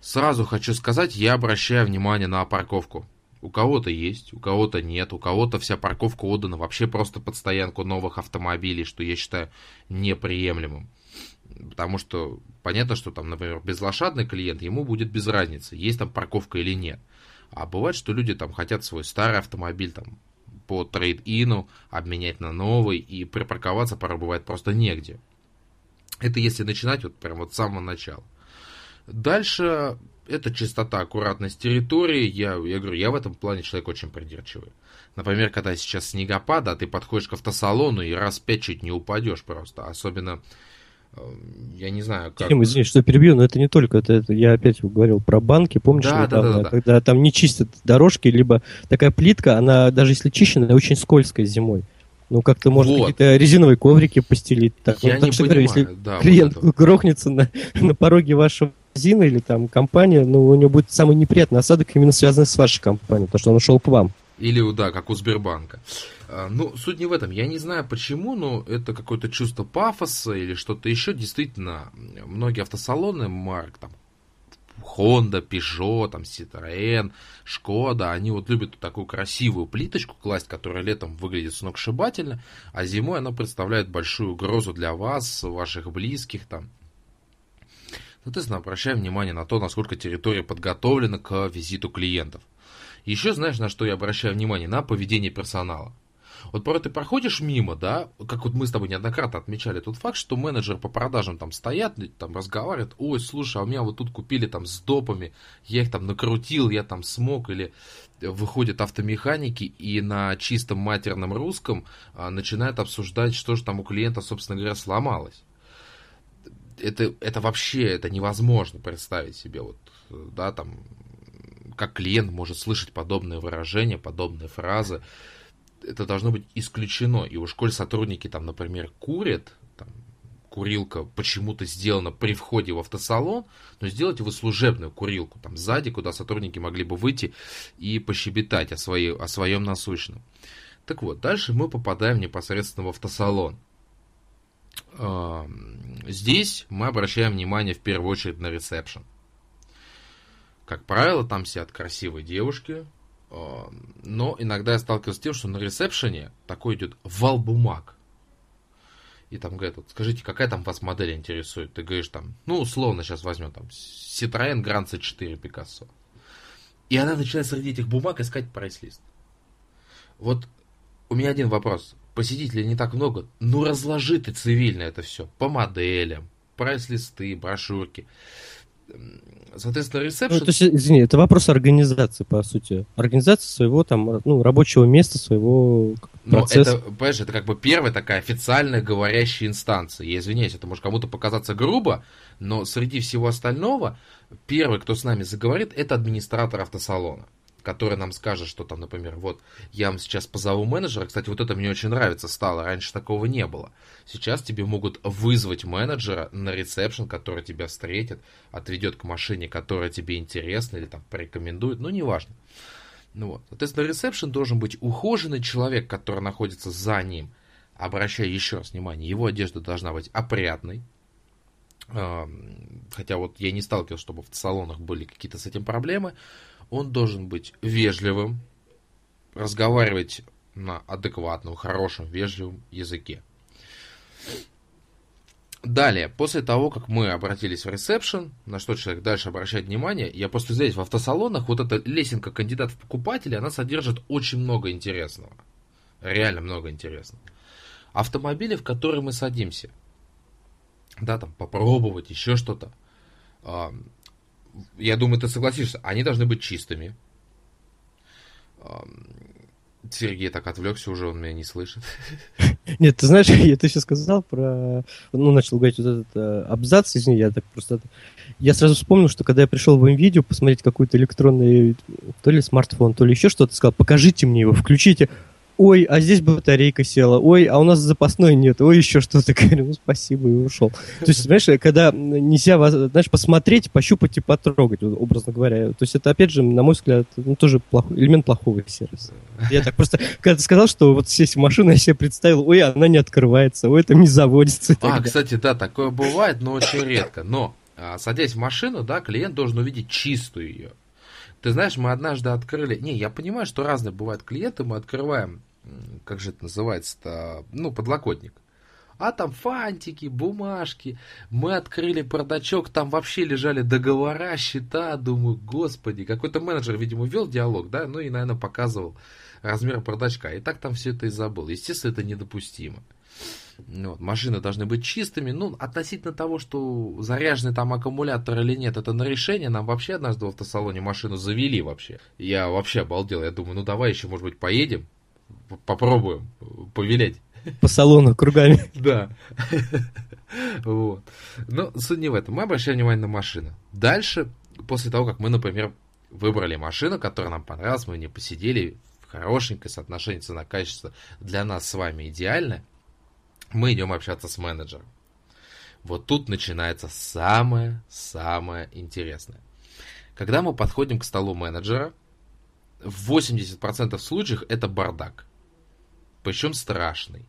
Сразу хочу сказать, я обращаю внимание на парковку. У кого-то есть, у кого-то нет, у кого-то вся парковка отдана вообще просто под стоянку новых автомобилей, что я считаю неприемлемым. Потому что понятно, что там, например, безлошадный клиент, ему будет без разницы, есть там парковка или нет. А бывает, что люди там хотят свой старый автомобиль там по трейд-ину обменять на новый, и припарковаться порой бывает просто негде. Это если начинать вот прям вот с самого начала. Дальше это чистота, аккуратность территории. Я, я говорю, я в этом плане человек очень придирчивый. Например, когда сейчас снегопад, а ты подходишь к автосалону и раз пять чуть не упадешь просто. Особенно, э, я не знаю, как... Тим, извини, что перебью, но это не только, это, это я опять говорил про банки, помнишь, да, недавно, да, да, да, когда там не чистят дорожки, либо такая плитка, она даже если чищенная, очень скользкая зимой. Ну, как-то можно вот. какие-то резиновые коврики постелить. Так, Я ну, не так понимаю, если да, клиент вот грохнется на, на пороге вашего магазина или там компании, ну, у него будет самый неприятный осадок именно связанный с вашей компанией, потому что он ушел к вам. Или, да, как у Сбербанка. А, ну, суть не в этом. Я не знаю почему, но это какое-то чувство пафоса или что-то еще. Действительно, многие автосалоны марк, там, Honda, Peugeot, там, Citroën, Шкода, они вот любят такую красивую плиточку класть, которая летом выглядит сногсшибательно, а зимой она представляет большую угрозу для вас, ваших близких там. Соответственно, обращаем внимание на то, насколько территория подготовлена к визиту клиентов. Еще знаешь, на что я обращаю внимание? На поведение персонала. Вот порой ты проходишь мимо, да, как вот мы с тобой неоднократно отмечали тот факт, что менеджер по продажам там стоят, там разговаривают, ой, слушай, а у меня вот тут купили там с допами, я их там накрутил, я там смог, или выходят автомеханики и на чистом матерном русском а, начинают обсуждать, что же там у клиента, собственно говоря, сломалось. Это, это вообще это невозможно представить себе, вот, да, там, как клиент может слышать подобные выражения, подобные фразы это должно быть исключено. И уж коль сотрудники там, например, курят, там, курилка почему-то сделана при входе в автосалон, но сделайте вы служебную курилку там сзади, куда сотрудники могли бы выйти и пощебетать о, своей, о своем насущном. Так вот, дальше мы попадаем непосредственно в автосалон. Здесь мы обращаем внимание в первую очередь на ресепшн. Как правило, там сидят красивые девушки, но иногда я сталкиваюсь с тем, что на ресепшене такой идет вал бумаг. И там говорят, вот скажите, какая там вас модель интересует? Ты говоришь там, ну, условно сейчас возьмем там Citroёn Grand C4 Picasso. И она начинает среди этих бумаг искать прайс-лист. Вот у меня один вопрос. Посетителей не так много. Ну, разложи ты цивильно это все. По моделям, прайс-листы, брошюрки. Соответственно, ресепшн... Ну, то есть, извини, это вопрос организации, по сути. Организация своего там, ну, рабочего места, своего процесса. Ну, это, понимаешь, это как бы первая такая официальная говорящая инстанция. Я извиняюсь, это может кому-то показаться грубо, но среди всего остального, первый, кто с нами заговорит, это администратор автосалона который нам скажет, что там, например, вот я вам сейчас позову менеджера. Кстати, вот это мне очень нравится стало. Раньше такого не было. Сейчас тебе могут вызвать менеджера на ресепшн, который тебя встретит, отведет к машине, которая тебе интересна, или там порекомендует, ну, неважно. Ну вот. Соответственно, ресепшн должен быть ухоженный человек, который находится за ним. Обращаю еще раз внимание, его одежда должна быть опрятной. Хотя вот я не сталкивался, чтобы в салонах были какие-то с этим проблемы он должен быть вежливым, разговаривать на адекватном, хорошем, вежливом языке. Далее, после того, как мы обратились в ресепшн, на что человек дальше обращает внимание, я просто здесь в автосалонах, вот эта лесенка кандидат в покупатели, она содержит очень много интересного. Реально много интересного. Автомобили, в которые мы садимся. Да, там попробовать, еще что-то я думаю, ты согласишься, они должны быть чистыми. Сергей так отвлекся уже, он меня не слышит. Нет, ты знаешь, я ты сейчас сказал про... Ну, начал говорить вот этот э, абзац, извини, я так просто... Я сразу вспомнил, что когда я пришел в видео посмотреть какой-то электронный, то ли смартфон, то ли еще что-то, сказал, покажите мне его, включите ой, а здесь батарейка села, ой, а у нас запасной нет, ой, еще что-то. Говорю, ну, спасибо, и ушел. То есть, знаешь, когда нельзя, знаешь, посмотреть, пощупать и потрогать, образно говоря. То есть, это, опять же, на мой взгляд, ну, тоже плохой, элемент плохого сервиса. Я так просто, когда ты сказал, что вот сесть в машину, я себе представил, ой, она не открывается, ой, это не заводится. А, кстати, да, такое бывает, но очень редко. Но, а, садясь в машину, да, клиент должен увидеть чистую ее. Ты знаешь, мы однажды открыли... Не, я понимаю, что разные бывают клиенты, мы открываем, как же это называется-то, ну, подлокотник. А там фантики, бумажки. Мы открыли бардачок, там вообще лежали договора, счета. Думаю, господи, какой-то менеджер, видимо, вел диалог, да, ну и, наверное, показывал размер бардачка. И так там все это и забыл. Естественно, это недопустимо. Вот, машины должны быть чистыми. Ну, относительно того, что заряженный там аккумулятор или нет, это на решение. Нам вообще однажды в автосалоне машину завели вообще. Я вообще обалдел. Я думаю, ну давай еще, может быть, поедем, попробуем повелеть. По салону кругами. Да. Вот. Но суть не в этом. Мы обращаем внимание на машину. Дальше, после того, как мы, например, выбрали машину, которая нам понравилась, мы не посидели, хорошенькое соотношение цена-качество для нас с вами идеальное, мы идем общаться с менеджером. Вот тут начинается самое-самое интересное. Когда мы подходим к столу менеджера, в 80% случаев это бардак. Причем страшный.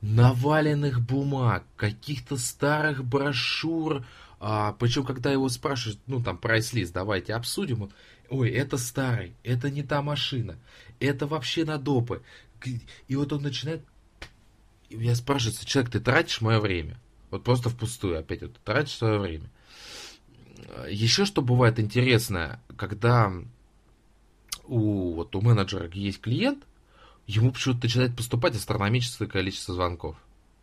Наваленных бумаг, каких-то старых брошюр. А, причем, когда его спрашивают, ну там прайс-лист, давайте обсудим. Ой, это старый, это не та машина, это вообще на допы. И вот он начинает я спрашиваю, человек, ты тратишь мое время? Вот просто впустую опять, вот, ты тратишь свое время. Еще что бывает интересное, когда у, вот, у менеджера есть клиент, ему почему-то начинает поступать астрономическое количество звонков.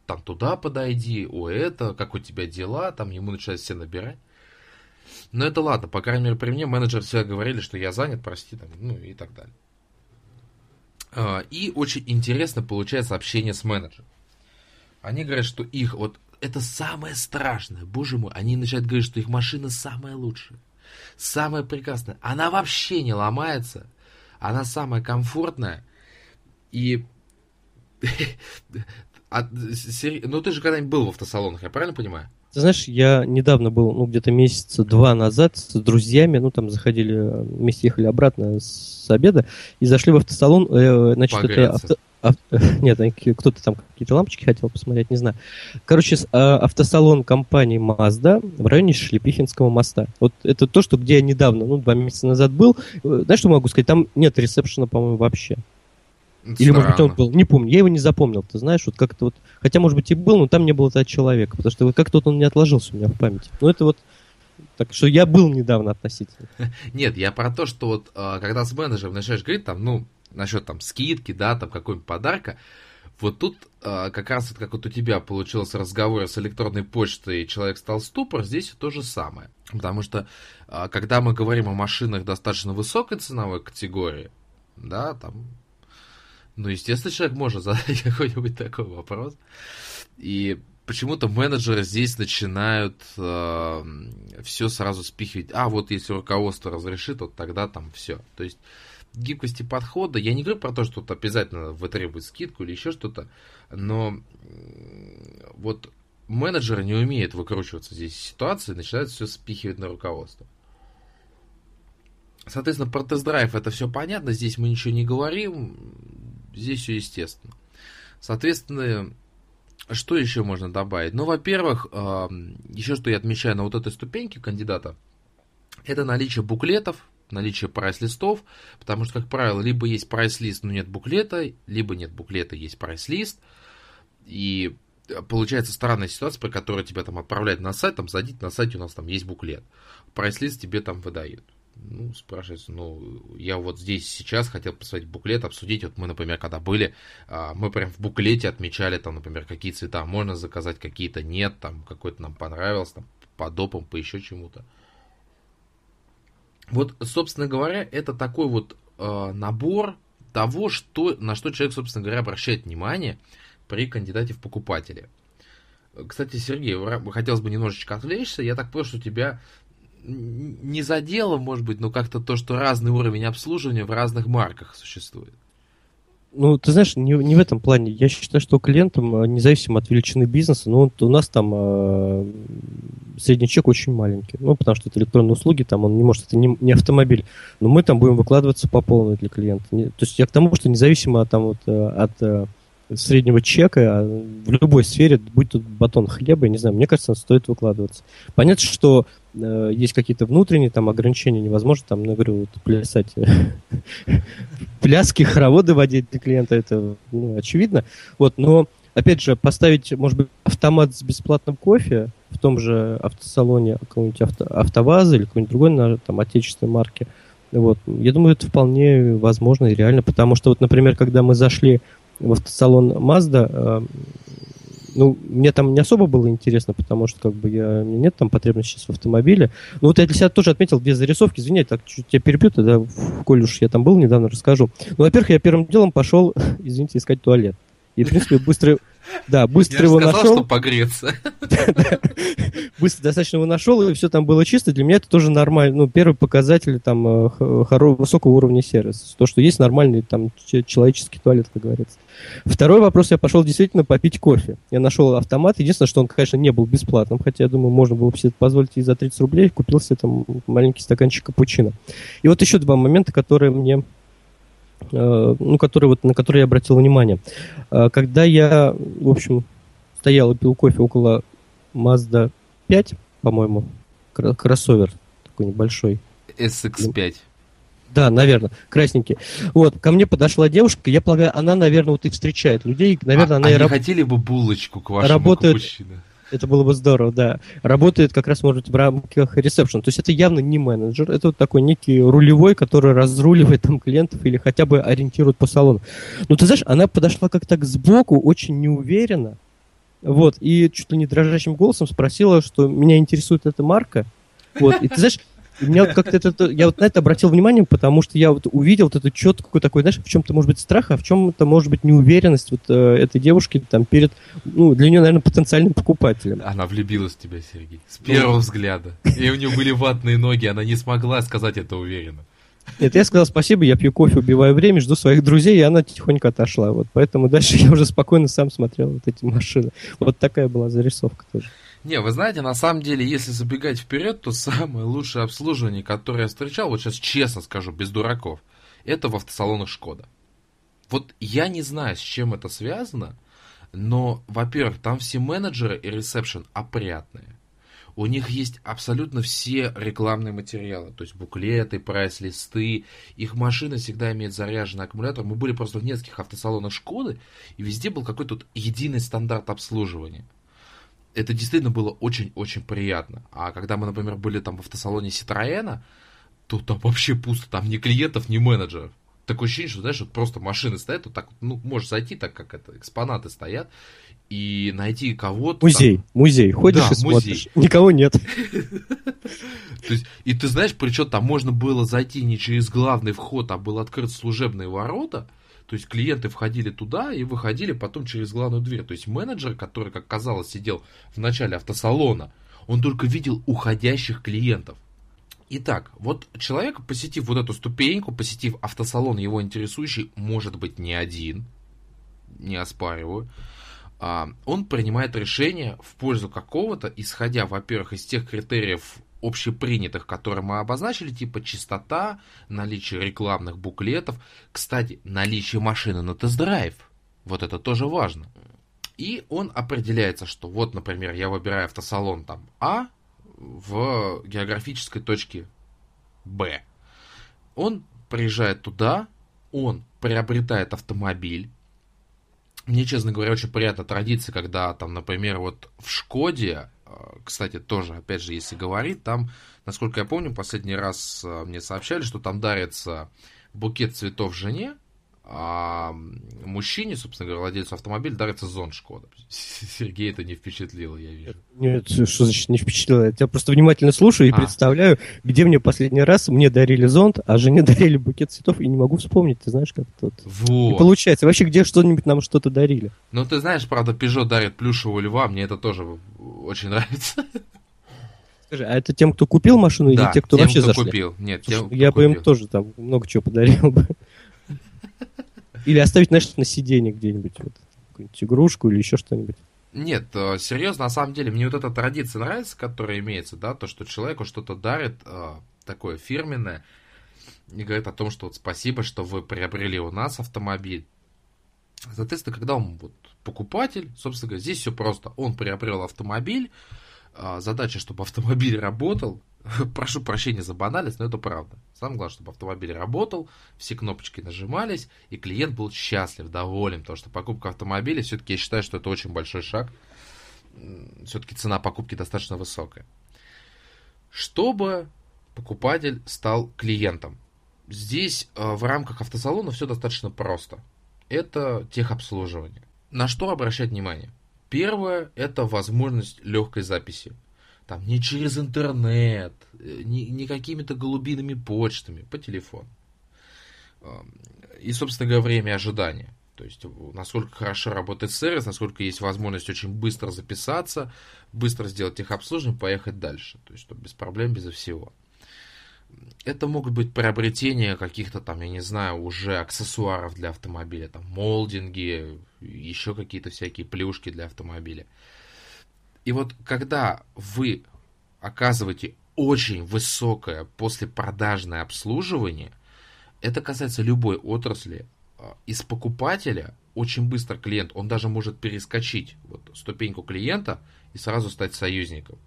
Там туда подойди, о это, как у тебя дела, там ему начинают все набирать. Но это ладно, по крайней мере, при мне менеджер всегда говорили, что я занят, прости, там, ну и так далее. А, и очень интересно получается общение с менеджером. Они говорят, что их вот это самое страшное, боже мой, они начинают говорить, что их машина самая лучшая, самая прекрасная. Она вообще не ломается, она самая комфортная. И ну ты же когда-нибудь был в автосалонах, я правильно понимаю? Ты знаешь, я недавно был, ну, где-то месяца два назад с друзьями, ну, там заходили, вместе ехали обратно с обеда и зашли в автосалон. Э, значит, Погреться. это авто, Нет, кто-то там какие-то лампочки хотел посмотреть, не знаю. Короче, а, автосалон компании Mazda в районе Шлепихинского моста. Вот это то, что где я недавно, ну, два месяца назад был. Э, знаешь, что могу сказать? Там нет ресепшена, по-моему, вообще. Странно. Или, может быть, он был, не помню, я его не запомнил, ты знаешь, вот как-то вот, хотя, может быть, и был, но там не было этого человека, потому что вот как-то вот он не отложился у меня в памяти. Ну, это вот, так что я был недавно относительно. Нет, я про то, что вот, а, когда с менеджером начинаешь говорить, там, ну, насчет там скидки, да, там какой-нибудь подарка, вот тут э, как раз вот как вот у тебя получился разговор с электронной почтой, и человек стал ступор, здесь то же самое. Потому что э, когда мы говорим о машинах достаточно высокой ценовой категории, да, там, ну, естественно, человек может задать какой-нибудь такой вопрос. И почему-то менеджеры здесь начинают э, все сразу спихивать. А, вот если руководство разрешит, вот тогда там все. То есть гибкости подхода. Я не говорю про то, что тут обязательно вытребует скидку или еще что-то, но вот менеджеры не умеют выкручиваться здесь из ситуации, начинают все спихивать на руководство. Соответственно, про тест-драйв это все понятно, здесь мы ничего не говорим, здесь все естественно. Соответственно, что еще можно добавить? Ну, во-первых, еще что я отмечаю на вот этой ступеньке кандидата, это наличие буклетов, наличие прайс-листов, потому что, как правило, либо есть прайс-лист, но нет буклета, либо нет буклета, есть прайс-лист, и получается странная ситуация, при которой тебя там отправляют на сайт, там зайдите на сайте, у нас там есть буклет, прайс-лист тебе там выдают. Ну, спрашивается, ну, я вот здесь сейчас хотел посмотреть буклет, обсудить, вот мы, например, когда были, а, мы прям в буклете отмечали, там, например, какие цвета можно заказать, какие-то нет, там, какой-то нам понравился, там, по допам, по еще чему-то. Вот, собственно говоря, это такой вот э, набор того, что, на что человек, собственно говоря, обращает внимание при кандидате в покупатели. Кстати, Сергей, хотелось бы немножечко отвлечься. Я так понял, что тебя не задело, может быть, но как-то то, что разный уровень обслуживания в разных марках существует. Ну, ты знаешь, не, не в этом плане. Я считаю, что клиентам, э, независимо от величины бизнеса, ну, у нас там э, средний чек очень маленький. Ну, потому что это электронные услуги, там он не может, это не, не автомобиль. Но мы там будем выкладываться по полной для клиента. Не, то есть я к тому, что независимо там, вот, э, от э, среднего чека а в любой сфере, будь тут батон хлеба, я не знаю, мне кажется, стоит выкладываться. Понятно, что э, есть какие-то внутренние там ограничения, невозможно там, ну, говорю, вот, плясать пляски, хороводы водить для клиента, это ну, очевидно. Вот, но опять же, поставить, может быть, автомат с бесплатным кофе в том же автосалоне какого-нибудь авто, АвтоВАЗа или какой-нибудь другой там, отечественной марки, вот, я думаю, это вполне возможно и реально, потому что вот, например, когда мы зашли в автосалон Mazda, э, ну, мне там не особо было интересно, потому что как бы я, у меня нет там потребности сейчас в автомобиле. Ну вот я для себя тоже отметил две зарисовки. Извини, так чуть тебя перебью, тогда, коль уж я там был недавно, расскажу. Ну, во-первых, я первым делом пошел, извините, искать туалет. И, в принципе, быстро, да, быстро я его сказал, нашел. что погреться. Быстро достаточно его нашел, и все там было чисто. Для меня это тоже нормально. Ну, первый показатель там э, высокого уровня сервиса. То, что есть нормальный там человеческий туалет, как говорится. Второй вопрос, я пошел действительно попить кофе. Я нашел автомат. Единственное, что он, конечно, не был бесплатным, хотя я думаю, можно было бы себе это позволить и за 30 рублей. Купил себе там маленький стаканчик капучино. И вот еще два момента, которые мне ну, который, вот, на который я обратил внимание. Э, когда я, в общем, стоял и пил кофе около Mazda 5, по-моему, кроссовер такой небольшой. SX5. Да, наверное, красненький. Вот, ко мне подошла девушка, я полагаю, она, наверное, вот и встречает людей, наверное, а, она они и раб... хотели бы булочку к вашему работает, капучино. Это было бы здорово, да. Работает как раз, может быть, в рамках ресепшн. То есть это явно не менеджер, это вот такой некий рулевой, который разруливает там клиентов или хотя бы ориентирует по салону. Но ты знаешь, она подошла как-то к сбоку, очень неуверенно, вот, и чуть ли не дрожащим голосом спросила, что меня интересует эта марка. Вот, и ты знаешь, меня вот как-то это, я вот на это обратил внимание, потому что я вот увидел вот эту четкую такой, знаешь, в чем-то может быть страх, а в чем-то может быть неуверенность вот э, этой девушки там перед, ну, для нее, наверное, потенциальным покупателем. Она влюбилась в тебя, Сергей, с первого ну. взгляда. И у нее были ватные ноги, она не смогла сказать это уверенно. Нет, я сказал спасибо, я пью кофе, убиваю время, жду своих друзей, и она тихонько отошла. Вот поэтому дальше я уже спокойно сам смотрел вот эти машины. Вот такая была зарисовка тоже. Не, вы знаете, на самом деле, если забегать вперед, то самое лучшее обслуживание, которое я встречал, вот сейчас честно скажу, без дураков, это в автосалонах Шкода. Вот я не знаю, с чем это связано, но, во-первых, там все менеджеры и ресепшн опрятные. У них есть абсолютно все рекламные материалы, то есть буклеты, прайс-листы. Их машины всегда имеют заряженный аккумулятор. Мы были просто в нескольких автосалонах Шкоды, и везде был какой-то единый стандарт обслуживания это действительно было очень-очень приятно. А когда мы, например, были там в автосалоне Ситроена, то там вообще пусто, там ни клиентов, ни менеджеров. Такое ощущение, что, знаешь, вот просто машины стоят, вот так, ну, можешь зайти, так как это, экспонаты стоят, и найти кого-то. Музей, там... музей, ходишь да, и смотришь, музей. никого нет. То есть, и ты знаешь, причем там можно было зайти не через главный вход, а был открыт служебные ворота, то есть клиенты входили туда и выходили потом через главную дверь. То есть менеджер, который, как казалось, сидел в начале автосалона, он только видел уходящих клиентов. Итак, вот человек, посетив вот эту ступеньку, посетив автосалон, его интересующий, может быть не один, не оспариваю, а, он принимает решение в пользу какого-то, исходя, во-первых, из тех критериев общепринятых, которые мы обозначили, типа чистота, наличие рекламных буклетов, кстати, наличие машины на тест-драйв. Вот это тоже важно. И он определяется, что вот, например, я выбираю автосалон там А в географической точке Б. Он приезжает туда, он приобретает автомобиль. Мне, честно говоря, очень приятна традиция, когда там, например, вот в Шкоде кстати, тоже, опять же, если говорить, там, насколько я помню, последний раз а, мне сообщали, что там дарится букет цветов жене, а мужчине, собственно говоря, владельцу автомобиля дарится зон Шкода. Сергей это не впечатлило, я вижу. Нет, что значит не впечатлило? Я тебя просто внимательно слушаю и а. представляю, где мне последний раз мне дарили зонт, а жене дарили букет цветов, и не могу вспомнить, ты знаешь, как тут. Вот. И получается, вообще где что-нибудь нам что-то дарили. Ну, ты знаешь, правда, Peugeot дарит плюшевого льва, мне это тоже очень нравится. Скажи, а это тем, кто купил машину, да, или те, кто тем, вообще кто зашли? купил. Нет, тем, я бы им тоже там много чего подарил бы. Или оставить, знаешь, на сиденье где-нибудь, вот, какую-нибудь игрушку или еще что-нибудь. Нет, э, серьезно, на самом деле, мне вот эта традиция нравится, которая имеется, да, то, что человеку что-то дарит э, такое фирменное, и говорит о том, что вот спасибо, что вы приобрели у нас автомобиль. Соответственно, когда он вот покупатель, собственно говоря, здесь все просто. Он приобрел автомобиль, э, задача, чтобы автомобиль работал, прошу прощения за банальность, но это правда. Самое главное, чтобы автомобиль работал, все кнопочки нажимались, и клиент был счастлив, доволен, потому что покупка автомобиля, все-таки я считаю, что это очень большой шаг. Все-таки цена покупки достаточно высокая. Чтобы покупатель стал клиентом. Здесь э, в рамках автосалона все достаточно просто. Это техобслуживание. На что обращать внимание? Первое – это возможность легкой записи там не через интернет, э, не, какими-то голубиными почтами, по телефону. И, собственно говоря, время ожидания. То есть, насколько хорошо работает сервис, насколько есть возможность очень быстро записаться, быстро сделать техобслуживание, поехать дальше. То есть, чтобы без проблем, безо всего. Это могут быть приобретения каких-то там, я не знаю, уже аксессуаров для автомобиля, там молдинги, еще какие-то всякие плюшки для автомобиля. И вот когда вы оказываете очень высокое послепродажное обслуживание, это касается любой отрасли, а, из покупателя очень быстро клиент, он даже может перескочить вот, ступеньку клиента и сразу стать союзником.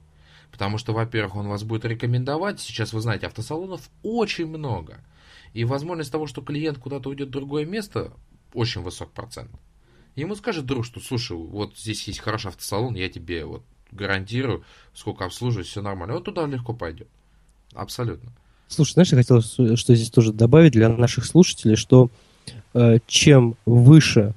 Потому что, во-первых, он вас будет рекомендовать. Сейчас, вы знаете, автосалонов очень много. И возможность того, что клиент куда-то уйдет в другое место, очень высок процент. Ему скажет друг, что слушай, вот здесь есть хороший автосалон, я тебе вот гарантирую, сколько обслуживать, все нормально. Вот туда легко пойдет. Абсолютно. Слушай, знаешь, я хотел что здесь тоже добавить для наших слушателей, что э, чем выше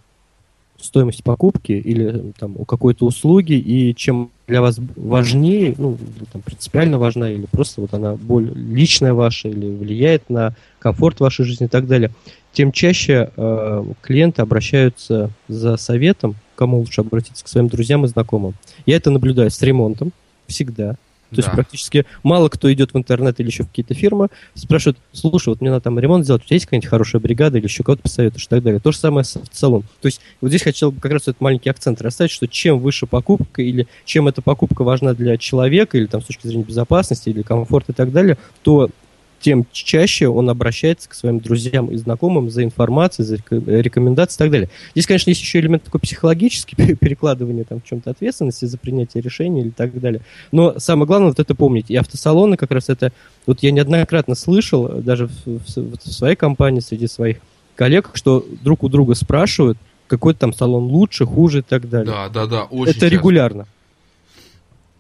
стоимость покупки или там у какой-то услуги, и чем для вас важнее, ну, там, принципиально важна, или просто вот она более личная ваша, или влияет на комфорт вашей жизни и так далее, тем чаще э, клиенты обращаются за советом, кому лучше обратиться, к своим друзьям и знакомым. Я это наблюдаю с ремонтом всегда. То да. есть практически мало кто идет в интернет или еще в какие-то фирмы, спрашивают, слушай, вот мне надо там ремонт сделать, у тебя есть какая-нибудь хорошая бригада или еще кого-то посоветуешь и так далее. То же самое с салон. То есть вот здесь хотел бы как раз этот маленький акцент расставить, что чем выше покупка или чем эта покупка важна для человека или там с точки зрения безопасности или комфорта и так далее, то тем чаще он обращается к своим друзьям и знакомым за информацией, за рекомендацией и так далее. Здесь, конечно, есть еще элемент такой психологический, перекладывание там в чем-то ответственности за принятие решений или так далее. Но самое главное вот это помнить. И автосалоны как раз это... Вот я неоднократно слышал, даже в, в, в своей компании, среди своих коллег, что друг у друга спрашивают, какой там салон лучше, хуже и так далее. Да, да, да, очень Это часто. регулярно.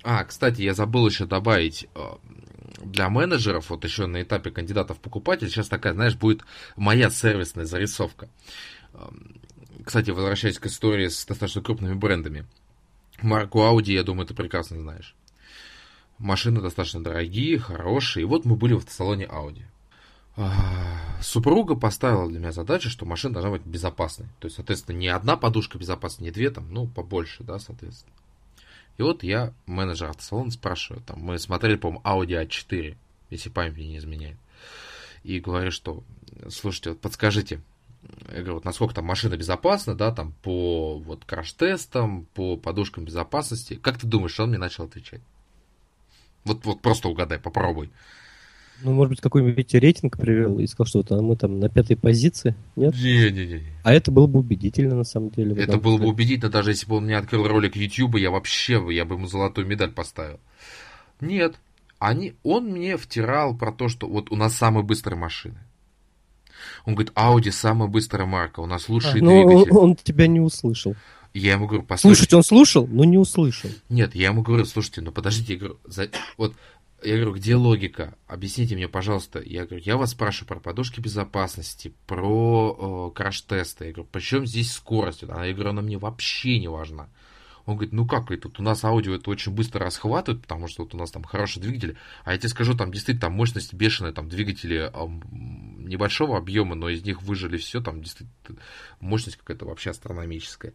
А, кстати, я забыл еще добавить, э, для менеджеров, вот еще на этапе кандидатов покупатель, сейчас такая, знаешь, будет моя сервисная зарисовка. Эм, кстати, возвращаясь к истории с достаточно крупными брендами. Марку Audi, я думаю, ты прекрасно знаешь. Машины достаточно дорогие, хорошие. И вот мы были в салоне Audi. Супруга поставила для меня задачу, что машина должна быть безопасной. То есть, соответственно, не одна подушка безопасной, не две там, ну, побольше, да, соответственно. И вот я, менеджер автосалона, спрашиваю, там, мы смотрели, по-моему, Audi A4, если память мне не изменяет. И говорю, что, слушайте, вот подскажите, я говорю, вот насколько там машина безопасна, да, там, по вот краш-тестам, по подушкам безопасности. Как ты думаешь, он мне начал отвечать? Вот, вот просто угадай, попробуй. Ну, может быть, какой-нибудь рейтинг привел и сказал, что вот мы там на пятой позиции, нет? Не-не-не. А это было бы убедительно, на самом деле. Это было бы убедительно, даже если бы он мне открыл ролик YouTube, я вообще, я бы ему золотую медаль поставил. Нет. Они, он мне втирал про то, что вот у нас самые быстрые машины. Он говорит, Audi самая быстрая марка, у нас лучший а, ну, двигатель. Он тебя не услышал. Я ему говорю, послушайте. Слушать он слушал, но не услышал. Нет, я ему говорю, слушайте, ну подождите, я говорю, за... вот я говорю, где логика? Объясните мне, пожалуйста. Я говорю, я вас спрашиваю про подушки безопасности, про э, краш-тесты. Я говорю, причем здесь скорость? Она, я говорю, она мне вообще не важна. Он говорит, ну как это, у нас аудио это очень быстро расхватывает, потому что вот у нас там хороший двигатель, а я тебе скажу, там действительно там мощность бешеная, там двигатели э, небольшого объема, но из них выжили все, там действительно мощность какая-то вообще астрономическая.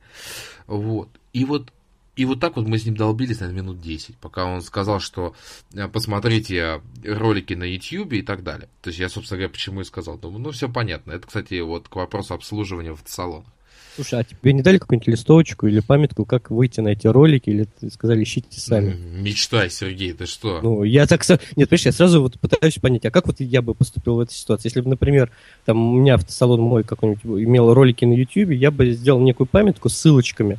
Вот. И вот и вот так вот мы с ним долбились, наверное, минут 10, пока он сказал, что э, посмотрите ролики на YouTube и так далее. То есть я, собственно говоря, почему и сказал. Думаю, ну, все понятно. Это, кстати, вот к вопросу обслуживания в салонах. Слушай, а тебе не дали какую-нибудь листовочку или памятку, как выйти на эти ролики, или сказали, ищите сами? Мечтай, Сергей, ты что? Ну, я так... Нет, понимаешь, я сразу вот пытаюсь понять, а как вот я бы поступил в этой ситуации? Если бы, например, там у меня автосалон мой какой-нибудь имел ролики на YouTube, я бы сделал некую памятку с ссылочками,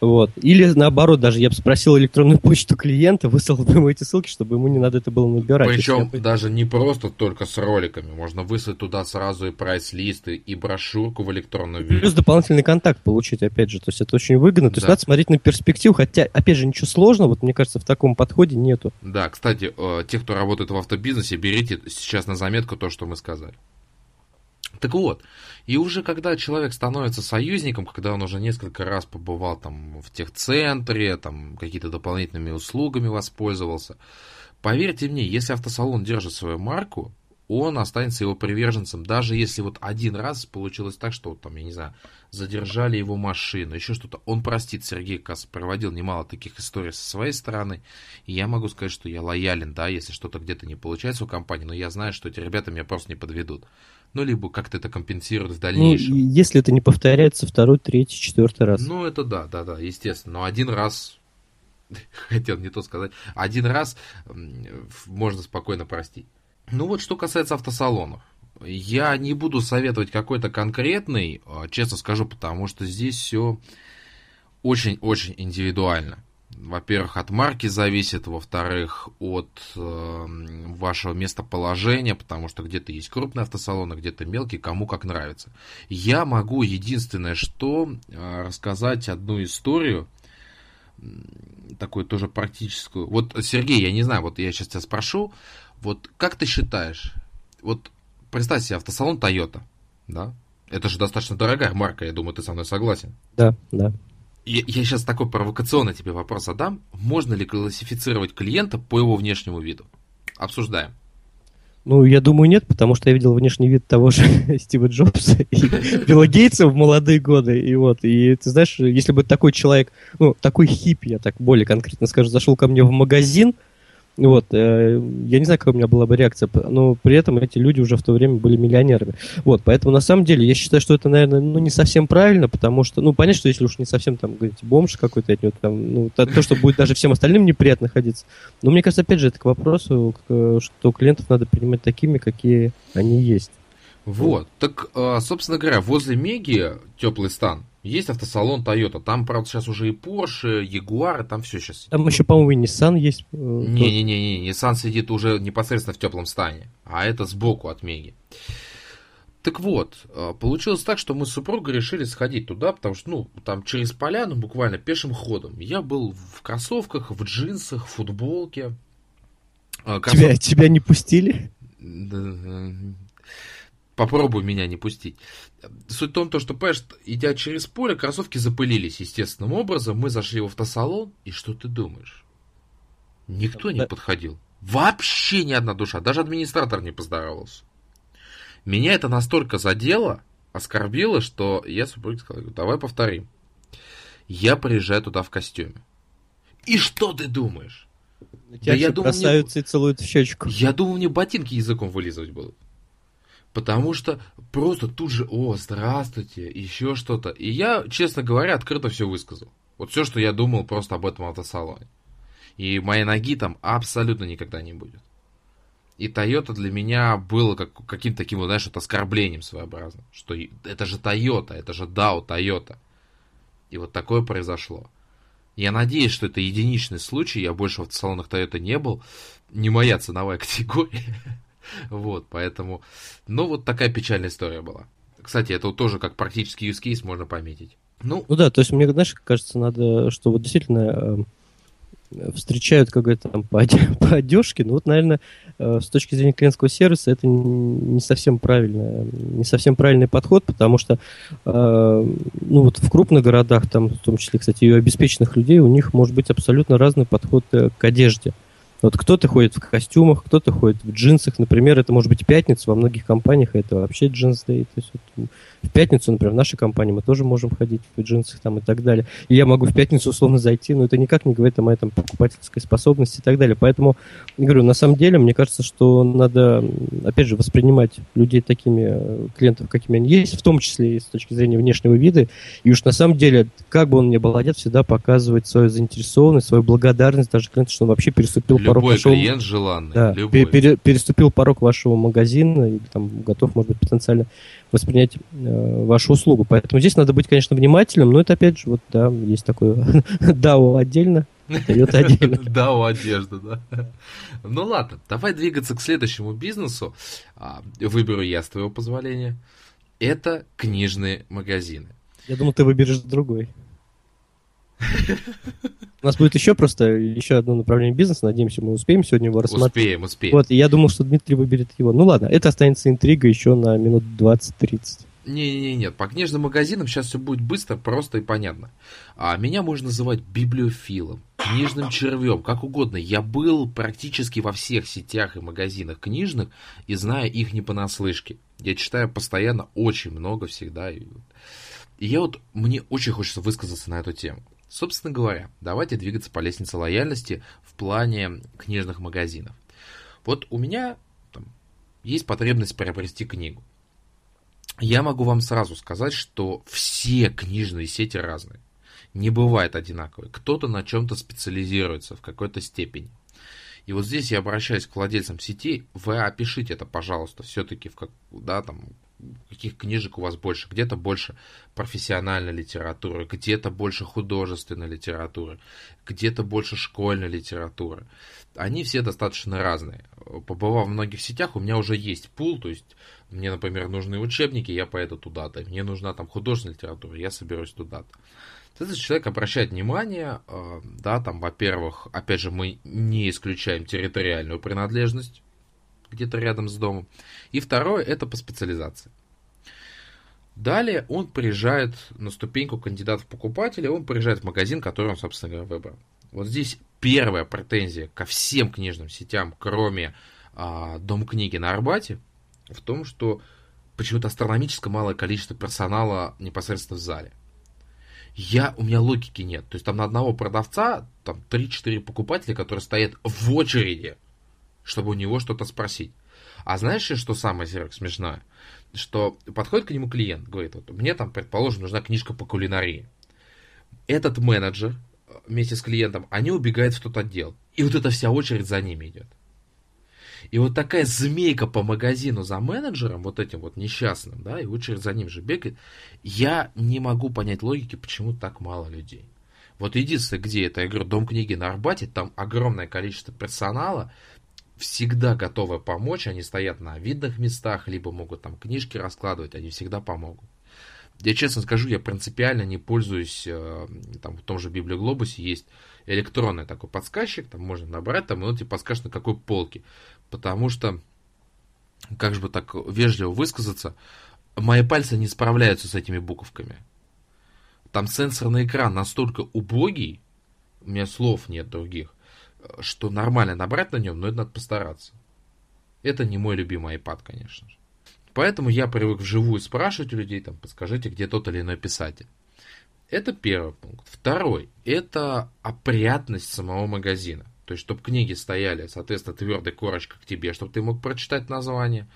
вот. Или наоборот, даже я бы спросил электронную почту клиента, выслал бы ему эти ссылки, чтобы ему не надо это было набирать. Причем бы... даже не просто только с роликами. Можно выслать туда сразу и прайс-листы, и брошюрку в электронную виде. Плюс дополнительный контакт получить, опять же. То есть это очень выгодно. То есть да. надо смотреть на перспективу, хотя, опять же, ничего сложного, вот мне кажется, в таком подходе нету. Да, кстати, э, те, кто работает в автобизнесе, берите сейчас на заметку то, что мы сказали. Так вот, и уже когда человек становится союзником, когда он уже несколько раз побывал там в техцентре, там какие-то дополнительными услугами воспользовался, поверьте мне, если автосалон держит свою марку, он останется его приверженцем, даже если вот один раз получилось так, что там, я не знаю, задержали его машину, еще что-то. Он простит, Сергей Касс проводил немало таких историй со своей стороны, и я могу сказать, что я лоялен, да, если что-то где-то не получается у компании, но я знаю, что эти ребята меня просто не подведут ну, либо как-то это компенсирует в дальнейшем. Ну, если это не повторяется второй, третий, четвертый раз. Ну, это да, да, да, естественно. Но один раз, хотел не то сказать, один раз можно спокойно простить. Ну вот, что касается автосалонов. Я не буду советовать какой-то конкретный, а, честно скажу, потому что здесь все очень-очень индивидуально во-первых, от марки зависит, во-вторых, от э, вашего местоположения, потому что где-то есть крупные автосалоны, где-то мелкие, кому как нравится. Я могу единственное, что э, рассказать одну историю, такую тоже практическую. Вот, Сергей, я не знаю, вот я сейчас тебя спрошу, вот как ты считаешь, вот представь себе автосалон Toyota, да? Это же достаточно дорогая марка, я думаю, ты со мной согласен. Да, да. Я, я сейчас такой провокационный тебе вопрос задам. Можно ли классифицировать клиента по его внешнему виду? Обсуждаем. Ну, я думаю, нет, потому что я видел внешний вид того же Стива Джобса и Билла Гейтса в молодые годы. И вот, и ты знаешь, если бы такой человек, ну, такой хиппи, я так более конкретно скажу, зашел ко мне в магазин, вот, э, я не знаю, какая у меня была бы реакция, но при этом эти люди уже в то время были миллионерами. Вот, поэтому на самом деле я считаю, что это, наверное, ну, не совсем правильно, потому что, ну, понятно, что если уж не совсем там, говорите, бомж какой-то от него, там, ну, то, то, что будет даже всем остальным неприятно находиться. Но мне кажется, опять же, это к вопросу, что клиентов надо принимать такими, какие они есть. Вот, так, а, собственно говоря, возле Меги теплый стан есть автосалон Toyota. Там, правда, сейчас уже и Porsche, Jaguar, там все сейчас. Там еще, по-моему, и Nissan есть. Э, Не-не-не, Nissan сидит уже непосредственно в теплом стане, а это сбоку от Меги. Так вот, э, получилось так, что мы с супругой решили сходить туда, потому что, ну, там через поляну буквально пешим ходом. Я был в кроссовках, в джинсах, в футболке. Э, Кроссов... Тебя, тебя не пустили? Попробуй меня не пустить. Суть в том, что, понимаешь, идя через поле, кроссовки запылились естественным образом. Мы зашли в автосалон, и что ты думаешь? Никто не подходил. Вообще ни одна душа. Даже администратор не поздоровался. Меня это настолько задело, оскорбило, что я супруге сказал, давай повторим. Я приезжаю туда в костюме. И что ты думаешь? Тебя да я думаю, бросаются мне... и целуют в щечку. Я думаю, мне ботинки языком вылизывать будут. Потому что просто тут же, о, здравствуйте, еще что-то. И я, честно говоря, открыто все высказал. Вот все, что я думал просто об этом автосалоне. И моей ноги там абсолютно никогда не будет. И Toyota для меня было как, каким-то таким, вот, знаешь, вот оскорблением своеобразным. Что это же Toyota, это же DAO Toyota. И вот такое произошло. Я надеюсь, что это единичный случай, я больше в автосалонах Toyota не был. Не моя ценовая категория. Вот, поэтому, ну, вот такая печальная история была. Кстати, это тоже как практически use case можно пометить. Ну, ну да, то есть мне, знаешь, кажется, надо, что вот действительно встречают какой-то там по, по одежке, ну вот, наверное, э, с точки зрения клиентского сервиса это не совсем правильно, не совсем правильный подход, потому что, э, ну вот в крупных городах, там, в том числе, кстати, и у обеспеченных людей, у них может быть абсолютно разный подход э, к одежде. Вот кто-то ходит в костюмах, кто-то ходит в джинсах. Например, это может быть пятница, во многих компаниях это вообще джинс дей. То есть вот, в пятницу, например, в нашей компании мы тоже можем ходить в джинсах там и так далее. И я могу в пятницу условно зайти, но это никак не говорит о моей там покупательской способности и так далее. Поэтому, говорю, на самом деле, мне кажется, что надо, опять же, воспринимать людей такими, э, клиентов, какими они есть, в том числе и с точки зрения внешнего вида. И уж на самом деле, как бы он ни был одет, всегда показывать свою заинтересованность, свою благодарность даже клиенту, что он вообще переступил порог вашего... клиент желанный. Да, любой. Пере, переступил порог вашего магазина и там готов, может быть, потенциально воспринять э, вашу услугу. Поэтому здесь надо быть, конечно, внимательным, но это опять же, вот, да, есть такое DAO отдельно, Toyota отдельно. DAO одежда, да. Ну ладно, давай двигаться к следующему бизнесу. А, выберу я с твоего позволения. Это книжные магазины. Я думал, ты выберешь другой. У нас будет еще просто еще одно направление бизнеса. Надеемся, мы успеем сегодня его рассмотреть. Успеем, успеем. Вот, и я думал, что Дмитрий выберет его. Ну ладно, это останется интрига еще на минут 20-30. Не-не-не, нет, по книжным магазинам сейчас все будет быстро, просто и понятно. А меня можно называть библиофилом, книжным червем, как угодно. Я был практически во всех сетях и магазинах книжных и знаю их не понаслышке. Я читаю постоянно очень много всегда. И я вот, мне очень хочется высказаться на эту тему. Собственно говоря, давайте двигаться по лестнице лояльности в плане книжных магазинов. Вот у меня там, есть потребность приобрести книгу. Я могу вам сразу сказать, что все книжные сети разные. Не бывает одинаковые. Кто-то на чем-то специализируется в какой-то степени. И вот здесь я обращаюсь к владельцам сети, вы опишите это, пожалуйста, все-таки в как, да, там, каких книжек у вас больше. Где-то больше профессиональной литературы, где-то больше художественной литературы, где-то больше школьной литературы. Они все достаточно разные. Побывав в многих сетях, у меня уже есть пул, то есть мне, например, нужны учебники, я поеду туда-то. Мне нужна там художественная литература, я соберусь туда-то. Этот человек обращает внимание, э, да, там, во-первых, опять же, мы не исключаем территориальную принадлежность, где-то рядом с домом. И второе, это по специализации. Далее он приезжает на ступеньку кандидата в покупателя, он приезжает в магазин, который он, собственно говоря, выбрал. Вот здесь первая претензия ко всем книжным сетям, кроме а, Дом книги на Арбате, в том, что почему-то астрономически малое количество персонала непосредственно в зале. Я, у меня логики нет. То есть там на одного продавца там 3-4 покупателя, которые стоят в очереди чтобы у него что-то спросить. А знаешь, что самое смешное? Что подходит к нему клиент, говорит, вот мне там, предположим, нужна книжка по кулинарии. Этот менеджер э, вместе с клиентом, они убегают в тот отдел. И вот эта вся очередь за ними идет. И вот такая змейка по магазину за менеджером, вот этим вот несчастным, да, и очередь за ним же бегает. Я не могу понять логики, почему так мало людей. Вот единственное, где это, я говорю, Дом книги на Арбате, там огромное количество персонала, всегда готовы помочь, они стоят на видных местах, либо могут там книжки раскладывать, они всегда помогут. Я честно скажу, я принципиально не пользуюсь, э, там в том же Библиоглобусе есть электронный такой подсказчик, там можно набрать, там, и он тебе подскажет на какой полке, потому что, как же бы так вежливо высказаться, мои пальцы не справляются с этими буковками. Там сенсорный экран настолько убогий, у меня слов нет других, что нормально набрать на нем, но это надо постараться. Это не мой любимый iPad, конечно же. Поэтому я привык вживую спрашивать у людей, там, подскажите, где тот или иной писатель. Это первый пункт. Второй – это опрятность самого магазина. То есть, чтобы книги стояли, соответственно, твердой корочкой к тебе, чтобы ты мог прочитать название.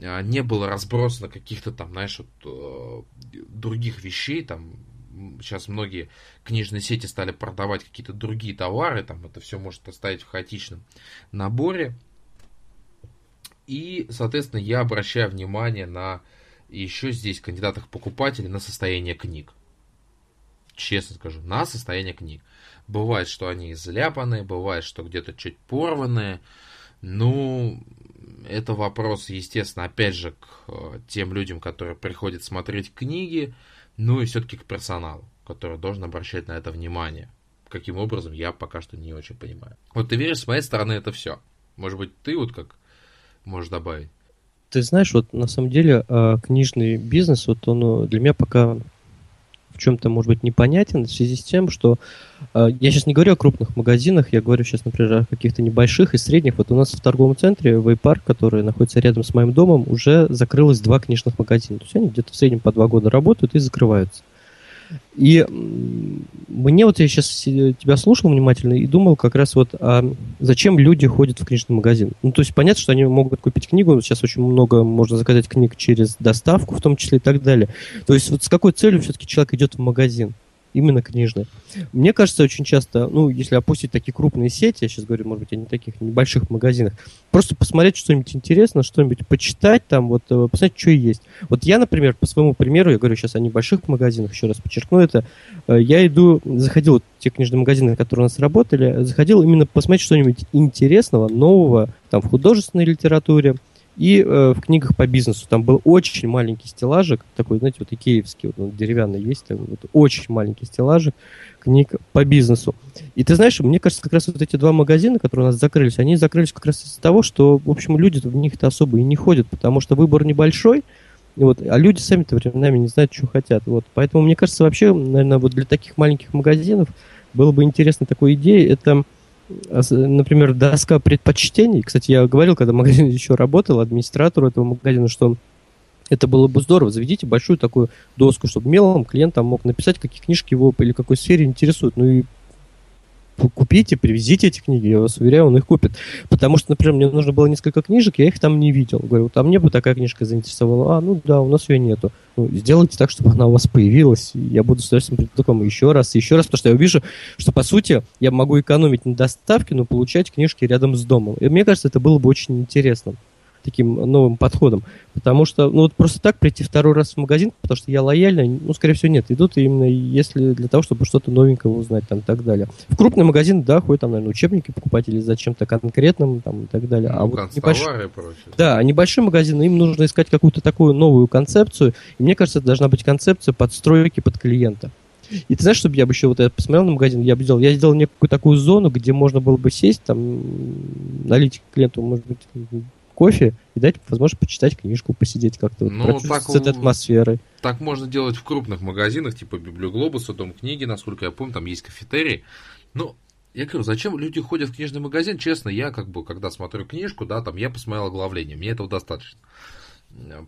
А, не было разбросано каких-то там, знаешь, вот, э, других вещей, там, сейчас многие книжные сети стали продавать какие-то другие товары, там это все может оставить в хаотичном наборе. И, соответственно, я обращаю внимание на еще здесь кандидатах покупателей на состояние книг. Честно скажу, на состояние книг. Бывает, что они заляпанные, бывает, что где-то чуть порванные. Ну, это вопрос, естественно, опять же, к э, тем людям, которые приходят смотреть книги ну и все-таки к персоналу, который должен обращать на это внимание. каким образом, я пока что не очень понимаю. Вот ты веришь, с моей стороны это все. Может быть, ты вот как можешь добавить? Ты знаешь, вот на самом деле а, книжный бизнес, вот он ну, для меня пока в чем-то, может быть, непонятен в связи с тем, что э, я сейчас не говорю о крупных магазинах, я говорю сейчас, например, о каких-то небольших и средних. Вот у нас в торговом центре Вейпарк, который находится рядом с моим домом, уже закрылось два книжных магазина. То есть они где-то в среднем по два года работают и закрываются. И мне вот я сейчас тебя слушал внимательно и думал как раз вот, а зачем люди ходят в книжный магазин? Ну, то есть понятно, что они могут купить книгу, сейчас очень много можно заказать книг через доставку, в том числе и так далее. То есть вот с какой целью все-таки человек идет в магазин? Именно книжные. Мне кажется, очень часто, ну, если опустить такие крупные сети, я сейчас говорю, может быть, о не таких небольших магазинах, просто посмотреть что-нибудь интересное, что-нибудь почитать, там, вот, э, посмотреть, что есть. Вот я, например, по своему примеру, я говорю сейчас о небольших магазинах, еще раз подчеркну это, э, я иду, заходил в те книжные магазины, которые у нас работали, заходил именно посмотреть что-нибудь интересного, нового, там, в художественной литературе, и э, в книгах по бизнесу там был очень маленький стеллажик, такой, знаете, вот икеевский, вот, он деревянный есть, там, вот, очень маленький стеллажик книг по бизнесу. И ты знаешь, мне кажется, как раз вот эти два магазина, которые у нас закрылись, они закрылись как раз из-за того, что, в общем, люди в них-то особо и не ходят, потому что выбор небольшой, вот, а люди сами-то временами не знают, что хотят. Вот. Поэтому, мне кажется, вообще, наверное, вот для таких маленьких магазинов было бы интересно такой идеей, это например, доска предпочтений. Кстати, я говорил, когда магазин еще работал, администратору этого магазина, что это было бы здорово. Заведите большую такую доску, чтобы мелом клиент там мог написать, какие книжки его или какой сфере интересуют. Ну и купите, привезите эти книги, я вас уверяю, он их купит. Потому что, например, мне нужно было несколько книжек, я их там не видел. Говорю, а мне бы такая книжка заинтересовала. А, ну да, у нас ее нету. Ну, сделайте так, чтобы она у вас появилась. Я буду с удовольствием приду к вам еще раз, еще раз, потому что я увижу, что, по сути, я могу экономить на доставке, но получать книжки рядом с домом. И мне кажется, это было бы очень интересно таким новым подходом. Потому что, ну вот просто так прийти второй раз в магазин, потому что я лояльный, ну, скорее всего, нет. Идут именно если для того, чтобы что-то новенькое узнать там и так далее. В крупный магазин, да, ходят там, наверное, учебники покупать или за чем-то конкретным там и так далее. Ну, а вот небольшие... Да, а небольшие магазины, им нужно искать какую-то такую новую концепцию. И мне кажется, это должна быть концепция подстройки под клиента. И ты знаешь, чтобы я бы еще вот я посмотрел на магазин, я бы сделал, я сделал некую такую зону, где можно было бы сесть, там, налить клиенту, может быть, кофе и дать возможность почитать книжку, посидеть как-то ну, вот, так, с этой атмосферой. Так можно делать в крупных магазинах, типа Библиоглобуса, Дом книги, насколько я помню, там есть кафетерий. Ну, я говорю, зачем люди ходят в книжный магазин? Честно, я как бы, когда смотрю книжку, да, там я посмотрел оглавление, мне этого достаточно.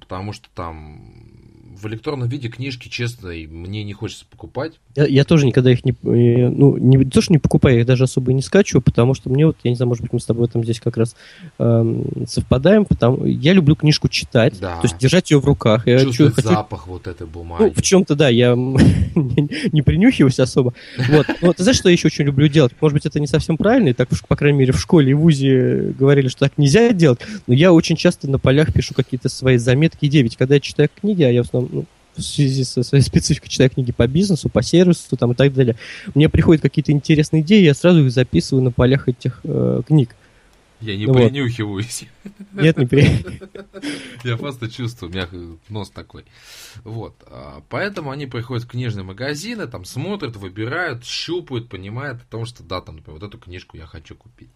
Потому что там в электронном виде книжки, честно, мне не хочется покупать. Я, я тоже никогда их не, э, ну, не то, что не покупаю, я их даже особо и не скачиваю, потому что мне вот, я не знаю, может быть, мы с тобой там здесь как раз э, совпадаем, потому я люблю книжку читать, да. то есть держать ее в руках. Я Чувствовать хочу... запах вот этой бумаги. Ну, в чем-то, да, я не принюхиваюсь особо. Вот. Но ты знаешь, что я еще очень люблю делать? Может быть, это не совсем правильно, и так по крайней мере, в школе и в ВУЗе говорили, что так нельзя делать, но я очень часто на полях пишу какие-то свои заметки идеи, ведь когда я читаю книги, а я в основном ну, в связи со своей спецификой читаю книги по бизнесу, по сервису там, и так далее, мне приходят какие-то интересные идеи, я сразу их записываю на полях этих э, книг. Я не вот. принюхиваюсь. Нет, не при... Я просто чувствую, у меня нос такой. Вот. А, поэтому они приходят в книжные магазины, там смотрят, выбирают, щупают, понимают о том, что да, там, например, вот эту книжку я хочу купить.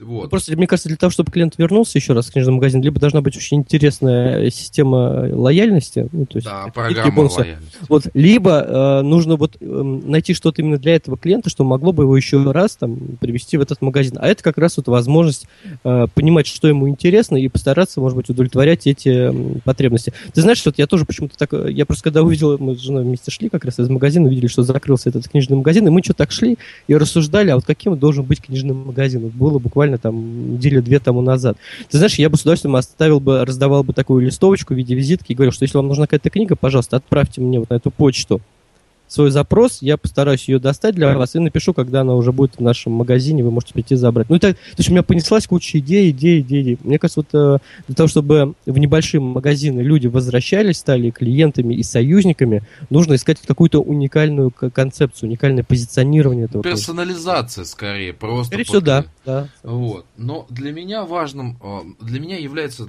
Вот. Ну, просто, мне кажется, для того, чтобы клиент вернулся еще раз в книжный магазин, либо должна быть очень интересная система лояльности. Ну, то есть да, программа лояльности. Вот, либо э, нужно вот э, найти что-то именно для этого клиента, что могло бы его еще раз там привести в этот магазин. А это как раз вот возможность э, понимать, что ему интересно, и постараться, может быть, удовлетворять эти э, потребности. Ты знаешь, что я тоже почему-то так... Я просто когда увидел, мы с женой вместе шли как раз из магазина, увидели, что закрылся этот книжный магазин, и мы что-то так шли и рассуждали, а вот каким должен быть книжный магазин. Вот было буквально буквально там недели-две тому назад. Ты знаешь, я бы с удовольствием оставил бы, раздавал бы такую листовочку в виде визитки и говорил, что если вам нужна какая-то книга, пожалуйста, отправьте мне вот на эту почту свой запрос, я постараюсь ее достать для вас и напишу, когда она уже будет в нашем магазине, вы можете прийти забрать. Ну, это, то есть у меня понеслась куча идей, идей, идей. Мне кажется, вот э, для того, чтобы в небольшие магазины люди возвращались, стали клиентами и союзниками, нужно искать какую-то уникальную концепцию, уникальное позиционирование этого. Персонализация, скорее, просто. Скорее всего, да, да. Вот. Но для меня важным, э, для меня является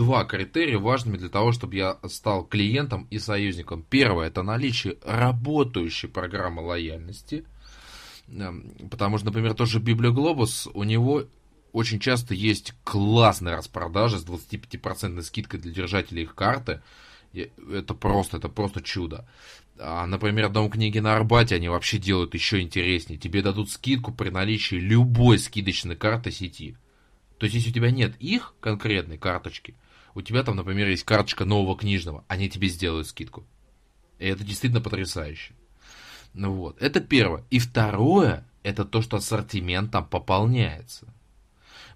два критерия важными для того, чтобы я стал клиентом и союзником. Первое – это наличие работающей программы лояльности. Эм, потому что, например, тот же Библиоглобус, у него очень часто есть классные распродажи с 25% скидкой для держателей их карты. Это просто, это просто чудо. А, например, Дом книги на Арбате они вообще делают еще интереснее. Тебе дадут скидку при наличии любой скидочной карты сети. То есть, если у тебя нет их конкретной карточки, у тебя там, например, есть карточка нового книжного, они тебе сделают скидку. И это действительно потрясающе. Ну вот, это первое. И второе, это то, что ассортимент там пополняется.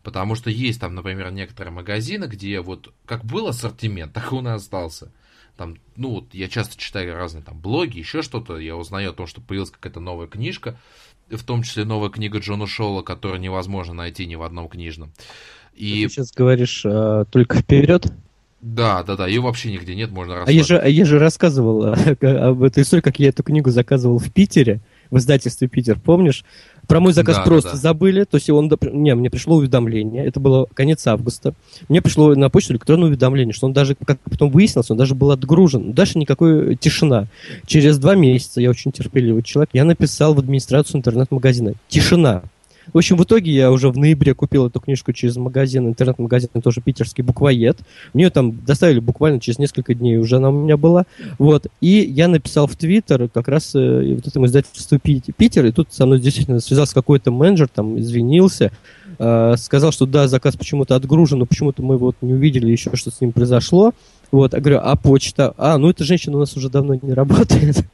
Потому что есть там, например, некоторые магазины, где вот как был ассортимент, так он и остался. Там, ну вот я часто читаю разные там блоги, еще что-то, я узнаю о том, что появилась какая-то новая книжка, в том числе новая книга Джона Шоула, которую невозможно найти ни в одном книжном. И... Ты сейчас говоришь а, только вперед? Да, да, да, ее вообще нигде нет, можно рассказать. А я же, а я же рассказывал об этой истории, как я эту книгу заказывал в Питере, в издательстве Питер, помнишь? Про мой заказ да, просто да, да. забыли, то есть он, не, мне пришло уведомление, это было конец августа, мне пришло на почту электронное уведомление, что он даже, как потом выяснилось, он даже был отгружен, дальше никакой тишина. Через два месяца, я очень терпеливый человек, я написал в администрацию интернет-магазина, тишина, в общем, в итоге я уже в ноябре купил эту книжку через магазин, интернет-магазин, тоже питерский буквоед. Мне ее там доставили буквально через несколько дней, уже она у меня была. Вот. И я написал в Твиттер как раз э, вот этому издательству Питер, и тут со мной действительно связался какой-то менеджер, там извинился, э, сказал, что да, заказ почему-то отгружен, но почему-то мы вот не увидели еще, что с ним произошло. Вот, я говорю, а почта? А, ну эта женщина у нас уже давно не работает.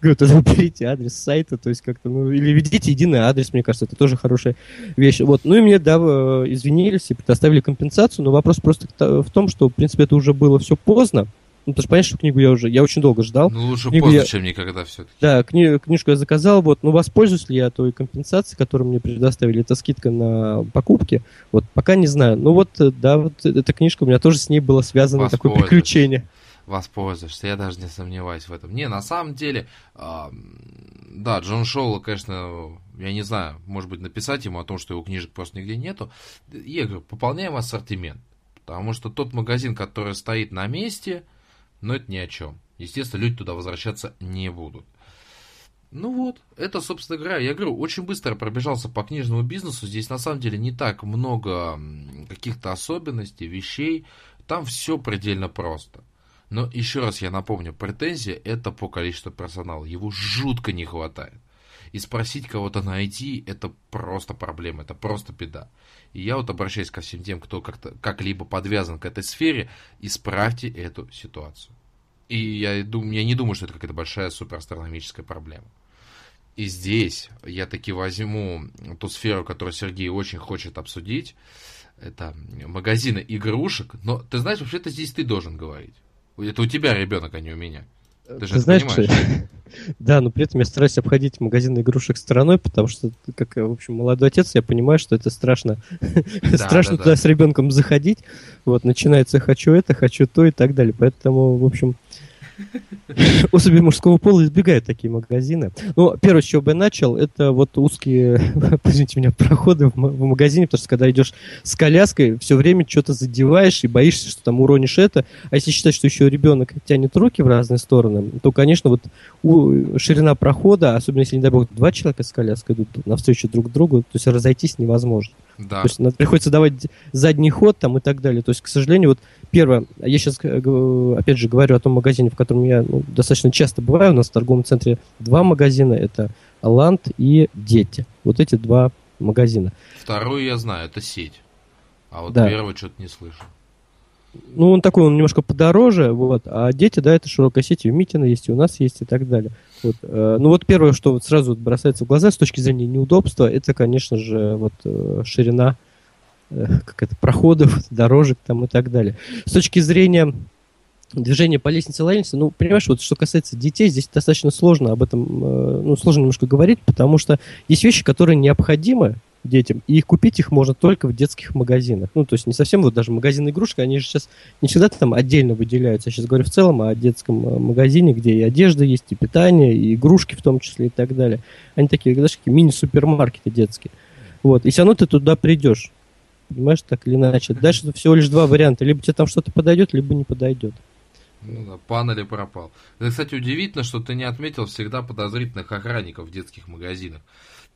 Говорю, тогда уберите адрес сайта, то есть как-то, ну, или введите единый адрес, мне кажется, это тоже хорошая вещь. Вот, ну и мне, да, э, извинились и предоставили компенсацию, но вопрос просто в том, что, в принципе, это уже было все поздно, ну, потому что понятно, что книгу я уже, я очень долго ждал. Ну, лучше книгу поздно, я, чем никогда все-таки. Да, кни, книжку я заказал, вот, ну, воспользуюсь ли я той компенсацией, которую мне предоставили, это скидка на покупки, вот, пока не знаю. Ну, вот, э, да, вот эта книжка, у меня тоже с ней было связано такое приключение воспользуешься. Я даже не сомневаюсь в этом. Не, на самом деле, э, да, Джон Шоула, конечно, я не знаю, может быть, написать ему о том, что его книжек просто нигде нету. Я говорю, пополняем ассортимент. Потому что тот магазин, который стоит на месте, ну, это ни о чем. Естественно, люди туда возвращаться не будут. Ну вот, это, собственно говоря, я говорю, очень быстро пробежался по книжному бизнесу. Здесь на самом деле не так много каких-то особенностей, вещей. Там все предельно просто. Но еще раз я напомню, претензия это по количеству персонала. Его жутко не хватает. И спросить кого-то найти это просто проблема, это просто беда. И я вот обращаюсь ко всем тем, кто как-то как-либо подвязан к этой сфере, исправьте эту ситуацию. И я, думаю, я не думаю, что это какая-то большая суперастрономическая проблема. И здесь я таки возьму ту сферу, которую Сергей очень хочет обсудить. Это магазины игрушек. Но ты знаешь, вообще-то здесь ты должен говорить. Это у тебя ребенок, а не у меня. Ты же Ты знаешь, понимаешь. Что... да, но при этом я стараюсь обходить магазины игрушек стороной, потому что, как, в общем, молодой отец, я понимаю, что это страшно. Да, страшно да, туда да. с ребенком заходить. Вот, начинается «хочу это, хочу то» и так далее. Поэтому, в общем, Особи мужского пола избегают такие магазины. Ну, первое, с чего бы я начал, это вот узкие, извините меня, проходы в, магазине, потому что когда идешь с коляской, все время что-то задеваешь и боишься, что там уронишь это. А если считать, что еще ребенок тянет руки в разные стороны, то, конечно, вот ширина прохода, особенно если, не дай бог, два человека с коляской идут навстречу друг другу, то есть разойтись невозможно. Да. То есть надо, приходится давать задний ход там и так далее. То есть, к сожалению, вот первое, я сейчас, э, опять же, говорю о том магазине, в котором я ну, достаточно часто бываю. У нас в торговом центре два магазина. Это Ланд и Дети. Вот эти два магазина. Вторую я знаю, это сеть. А вот да. первый что-то не слышу. Ну, он такой, он немножко подороже, вот. А дети, да, это широкая сеть, и у Митина есть, и у нас есть, и так далее. Вот. Э, ну, вот первое, что вот сразу бросается в глаза с точки зрения неудобства, это, конечно же, вот э, ширина как это, проходов, дорожек там и так далее. С точки зрения движения по лестнице лестнице, ну, понимаешь, вот что касается детей, здесь достаточно сложно об этом, э, ну, сложно немножко говорить, потому что есть вещи, которые необходимы детям, и купить их можно только в детских магазинах. Ну, то есть не совсем вот даже магазины игрушек, они же сейчас не всегда там отдельно выделяются. Я сейчас говорю в целом о детском э, магазине, где и одежда есть, и питание, и игрушки в том числе, и так далее. Они такие, знаешь, такие мини-супермаркеты детские. Вот, и все равно ты туда придешь. Понимаешь, так или иначе. Дальше всего лишь два варианта. Либо тебе там что-то подойдет, либо не подойдет. Ну да, пан или пропал. Это, кстати, удивительно, что ты не отметил всегда подозрительных охранников в детских магазинах.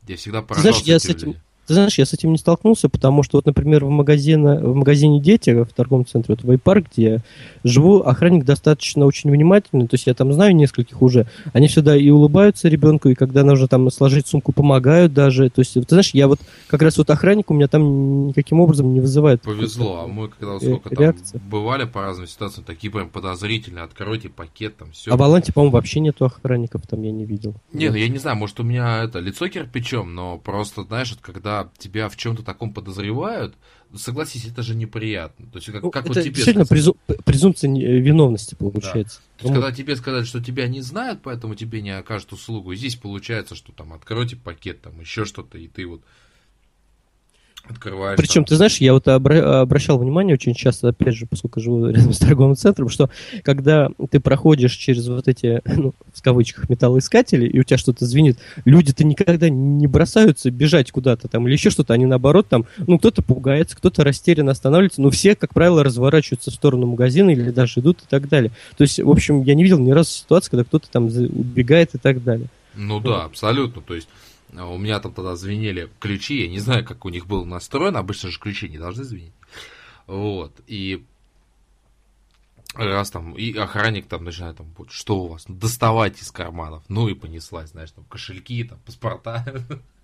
Я всегда поражался Знаешь, я с этим, ты знаешь, я с этим не столкнулся, потому что вот, например, в, магазине, в магазине «Дети» в торговом центре, вот в Вайпарк, где я живу, охранник достаточно очень внимательный, то есть я там знаю нескольких уже, они всегда и улыбаются ребенку, и когда нужно там сложить сумку, помогают даже, то есть, ты знаешь, я вот как раз вот охранник у меня там никаким образом не вызывает. Повезло, а мы когда вот сколько реакция. там бывали по разным ситуациям, такие прям подозрительные, откройте пакет, там все. А в Аланте, по-моему, вообще нету охранников, там я не видел. Не, ну я не знаю, может у меня это лицо кирпичом, но просто, знаешь, вот когда тебя в чем-то таком подозревают, согласись, это же неприятно. То есть, как, ну, как это вот тебе действительно презу, презумпция виновности получается. Да. То есть, когда тебе сказали, что тебя не знают, поэтому тебе не окажут услугу, и здесь получается, что там откройте пакет, там еще что-то, и ты вот Открываешь. Причем, там. ты знаешь, я вот обра- обращал внимание очень часто, опять же, поскольку живу рядом с торговым центром, что когда ты проходишь через вот эти, ну, в кавычках, металлоискатели, и у тебя что-то звенит, люди-то никогда не бросаются бежать куда-то там или еще что-то, они наоборот там, ну, кто-то пугается, кто-то растерянно останавливается, но все, как правило, разворачиваются в сторону магазина или даже идут и так далее. То есть, в общем, я не видел ни разу ситуации, когда кто-то там убегает и так далее. Ну да, абсолютно. То есть у меня там тогда звенели ключи, я не знаю, как у них был настроен, обычно же ключи не должны звенеть. Вот, и раз там, и охранник там начинает там, что у вас, ну, доставать из карманов, ну и понеслась, знаешь, там кошельки, там паспорта,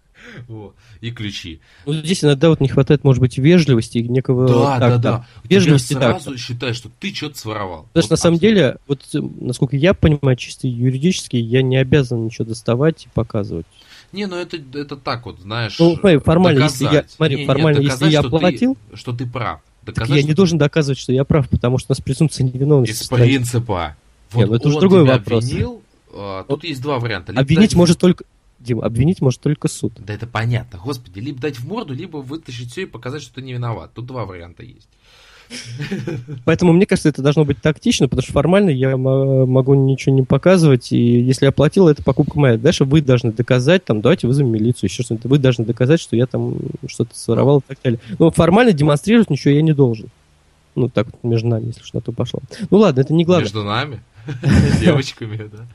вот, и ключи. Ну, здесь иногда вот не хватает, может быть, вежливости и некого... Да, да, да. Вежливости, так. сразу считаешь, что ты что-то своровал. Потому что, на самом деле, вот, насколько я понимаю, чисто юридически, я не обязан ничего доставать и показывать. Не, ну это, это так вот, знаешь. Ну, смотри, формально, доказать. если я, смотри, не, формально, нет, доказать, если я что оплатил, ты, что ты прав. Доказать, так я не должен доказывать, что я прав, потому что у нас презумпция невиновности. Из принципа. Вот нет, ну это уже другой вопрос. Обвинил, а, тут вот есть два варианта. Либо обвинить дать... может только Дим, обвинить может только суд. Да это понятно, господи, либо дать в морду, либо вытащить все и показать, что ты не виноват. Тут два варианта есть. Поэтому мне кажется, это должно быть тактично, потому что формально я могу ничего не показывать, и если я платил, это покупка моя. Дальше вы должны доказать, там, давайте вызовем милицию, еще что-то. Вы должны доказать, что я там что-то своровал и так далее. Но формально демонстрировать ничего я не должен. Ну, так вот между нами, если что на то пошло. Ну ладно, это не главное. Между нами? Девочками, да.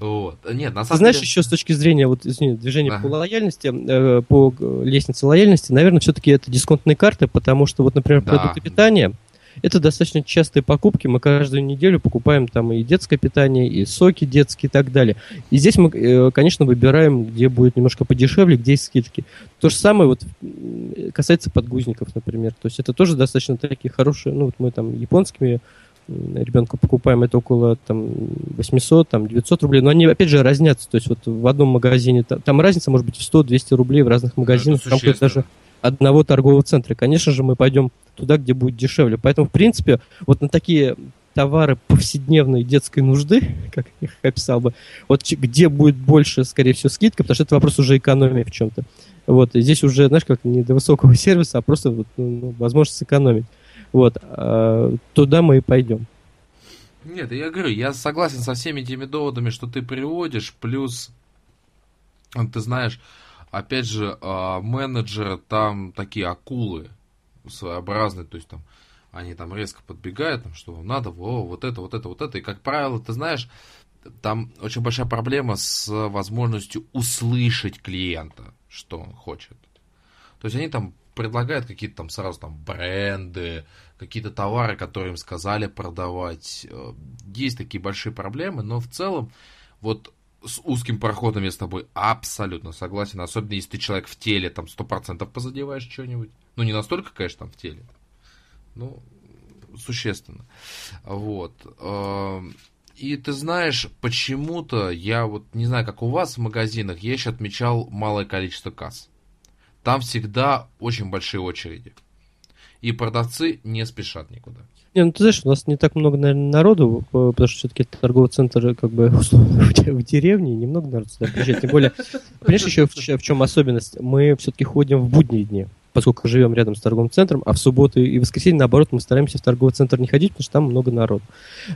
Вот. Нет, на самом Знаешь, деле... еще с точки зрения вот, извини, движения ага. по лояльности, э, по лестнице лояльности, наверное, все-таки это дисконтные карты, потому что, вот, например, да. продукты питания, это достаточно частые покупки. Мы каждую неделю покупаем там и детское питание, и соки детские и так далее. И здесь мы, э, конечно, выбираем, где будет немножко подешевле, где есть скидки. То же самое вот касается подгузников, например. То есть это тоже достаточно такие хорошие, ну вот мы там японскими ребенку покупаем, это около там, 800, там, 900 рублей. Но они, опять же, разнятся. То есть вот в одном магазине, там, там разница может быть в 100-200 рублей в разных магазинах. Там даже одного торгового центра. Конечно же, мы пойдем туда, где будет дешевле. Поэтому, в принципе, вот на такие товары повседневной детской нужды, как я их описал бы, вот где будет больше, скорее всего, скидка, потому что это вопрос уже экономии в чем-то. Вот, и здесь уже, знаешь, как не до высокого сервиса, а просто вот, ну, ну возможность сэкономить. Вот, а, туда мы и пойдем. Нет, я говорю, я согласен со всеми теми доводами, что ты приводишь, плюс, ты знаешь, опять же, а, менеджеры там такие акулы своеобразные, то есть там они там резко подбегают, там, что надо, о, вот это, вот это, вот это. И, как правило, ты знаешь, там очень большая проблема с возможностью услышать клиента, что он хочет. То есть они там предлагают какие-то там сразу там бренды, какие-то товары, которые им сказали продавать. Э, есть такие большие проблемы, но в целом вот с узким проходом я с тобой абсолютно согласен. Особенно если ты человек в теле, там сто процентов позадеваешь что-нибудь. Ну, не настолько, конечно, там в теле. Ну, существенно. Вот. Эм, и ты знаешь, почему-то я вот не знаю, как у вас в магазинах, я еще отмечал малое количество касс. Там всегда очень большие очереди. И продавцы не спешат никуда. Не, ну ты знаешь, у нас не так много, наверное, народу, потому что все-таки торговый центр как бы в деревне, немного народу сюда приезжает. Тем более, понимаешь, еще в, в чем особенность? Мы все-таки ходим в будние дни. Поскольку живем рядом с торговым центром, а в субботу и воскресенье, наоборот, мы стараемся в торговый центр не ходить, потому что там много народу.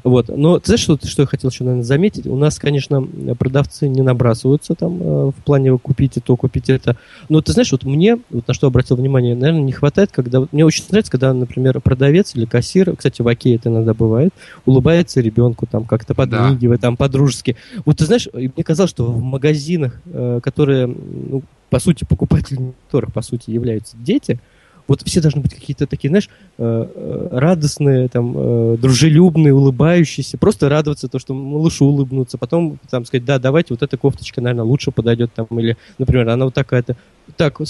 Вот. Но ты знаешь, что, что я хотел еще, наверное, заметить? У нас, конечно, продавцы не набрасываются там э, в плане купить это, купить это. Но ты знаешь, вот мне, вот на что обратил внимание, наверное, не хватает, когда... Мне очень нравится, когда, например, продавец или кассир, кстати, в Оке это иногда бывает, улыбается ребенку, там как-то подмигивает, да. там по-дружески. Вот ты знаешь, мне казалось, что в магазинах, э, которые, ну, по сути, покупателями которых, по сути, являются дети, вот все должны быть какие-то такие, знаешь, э, э, радостные, там, дружелюбные, улыбающиеся, просто радоваться то, что малышу улыбнуться, потом там сказать, да, давайте вот эта кофточка, наверное, лучше подойдет там, или, например, она вот такая-то. Так,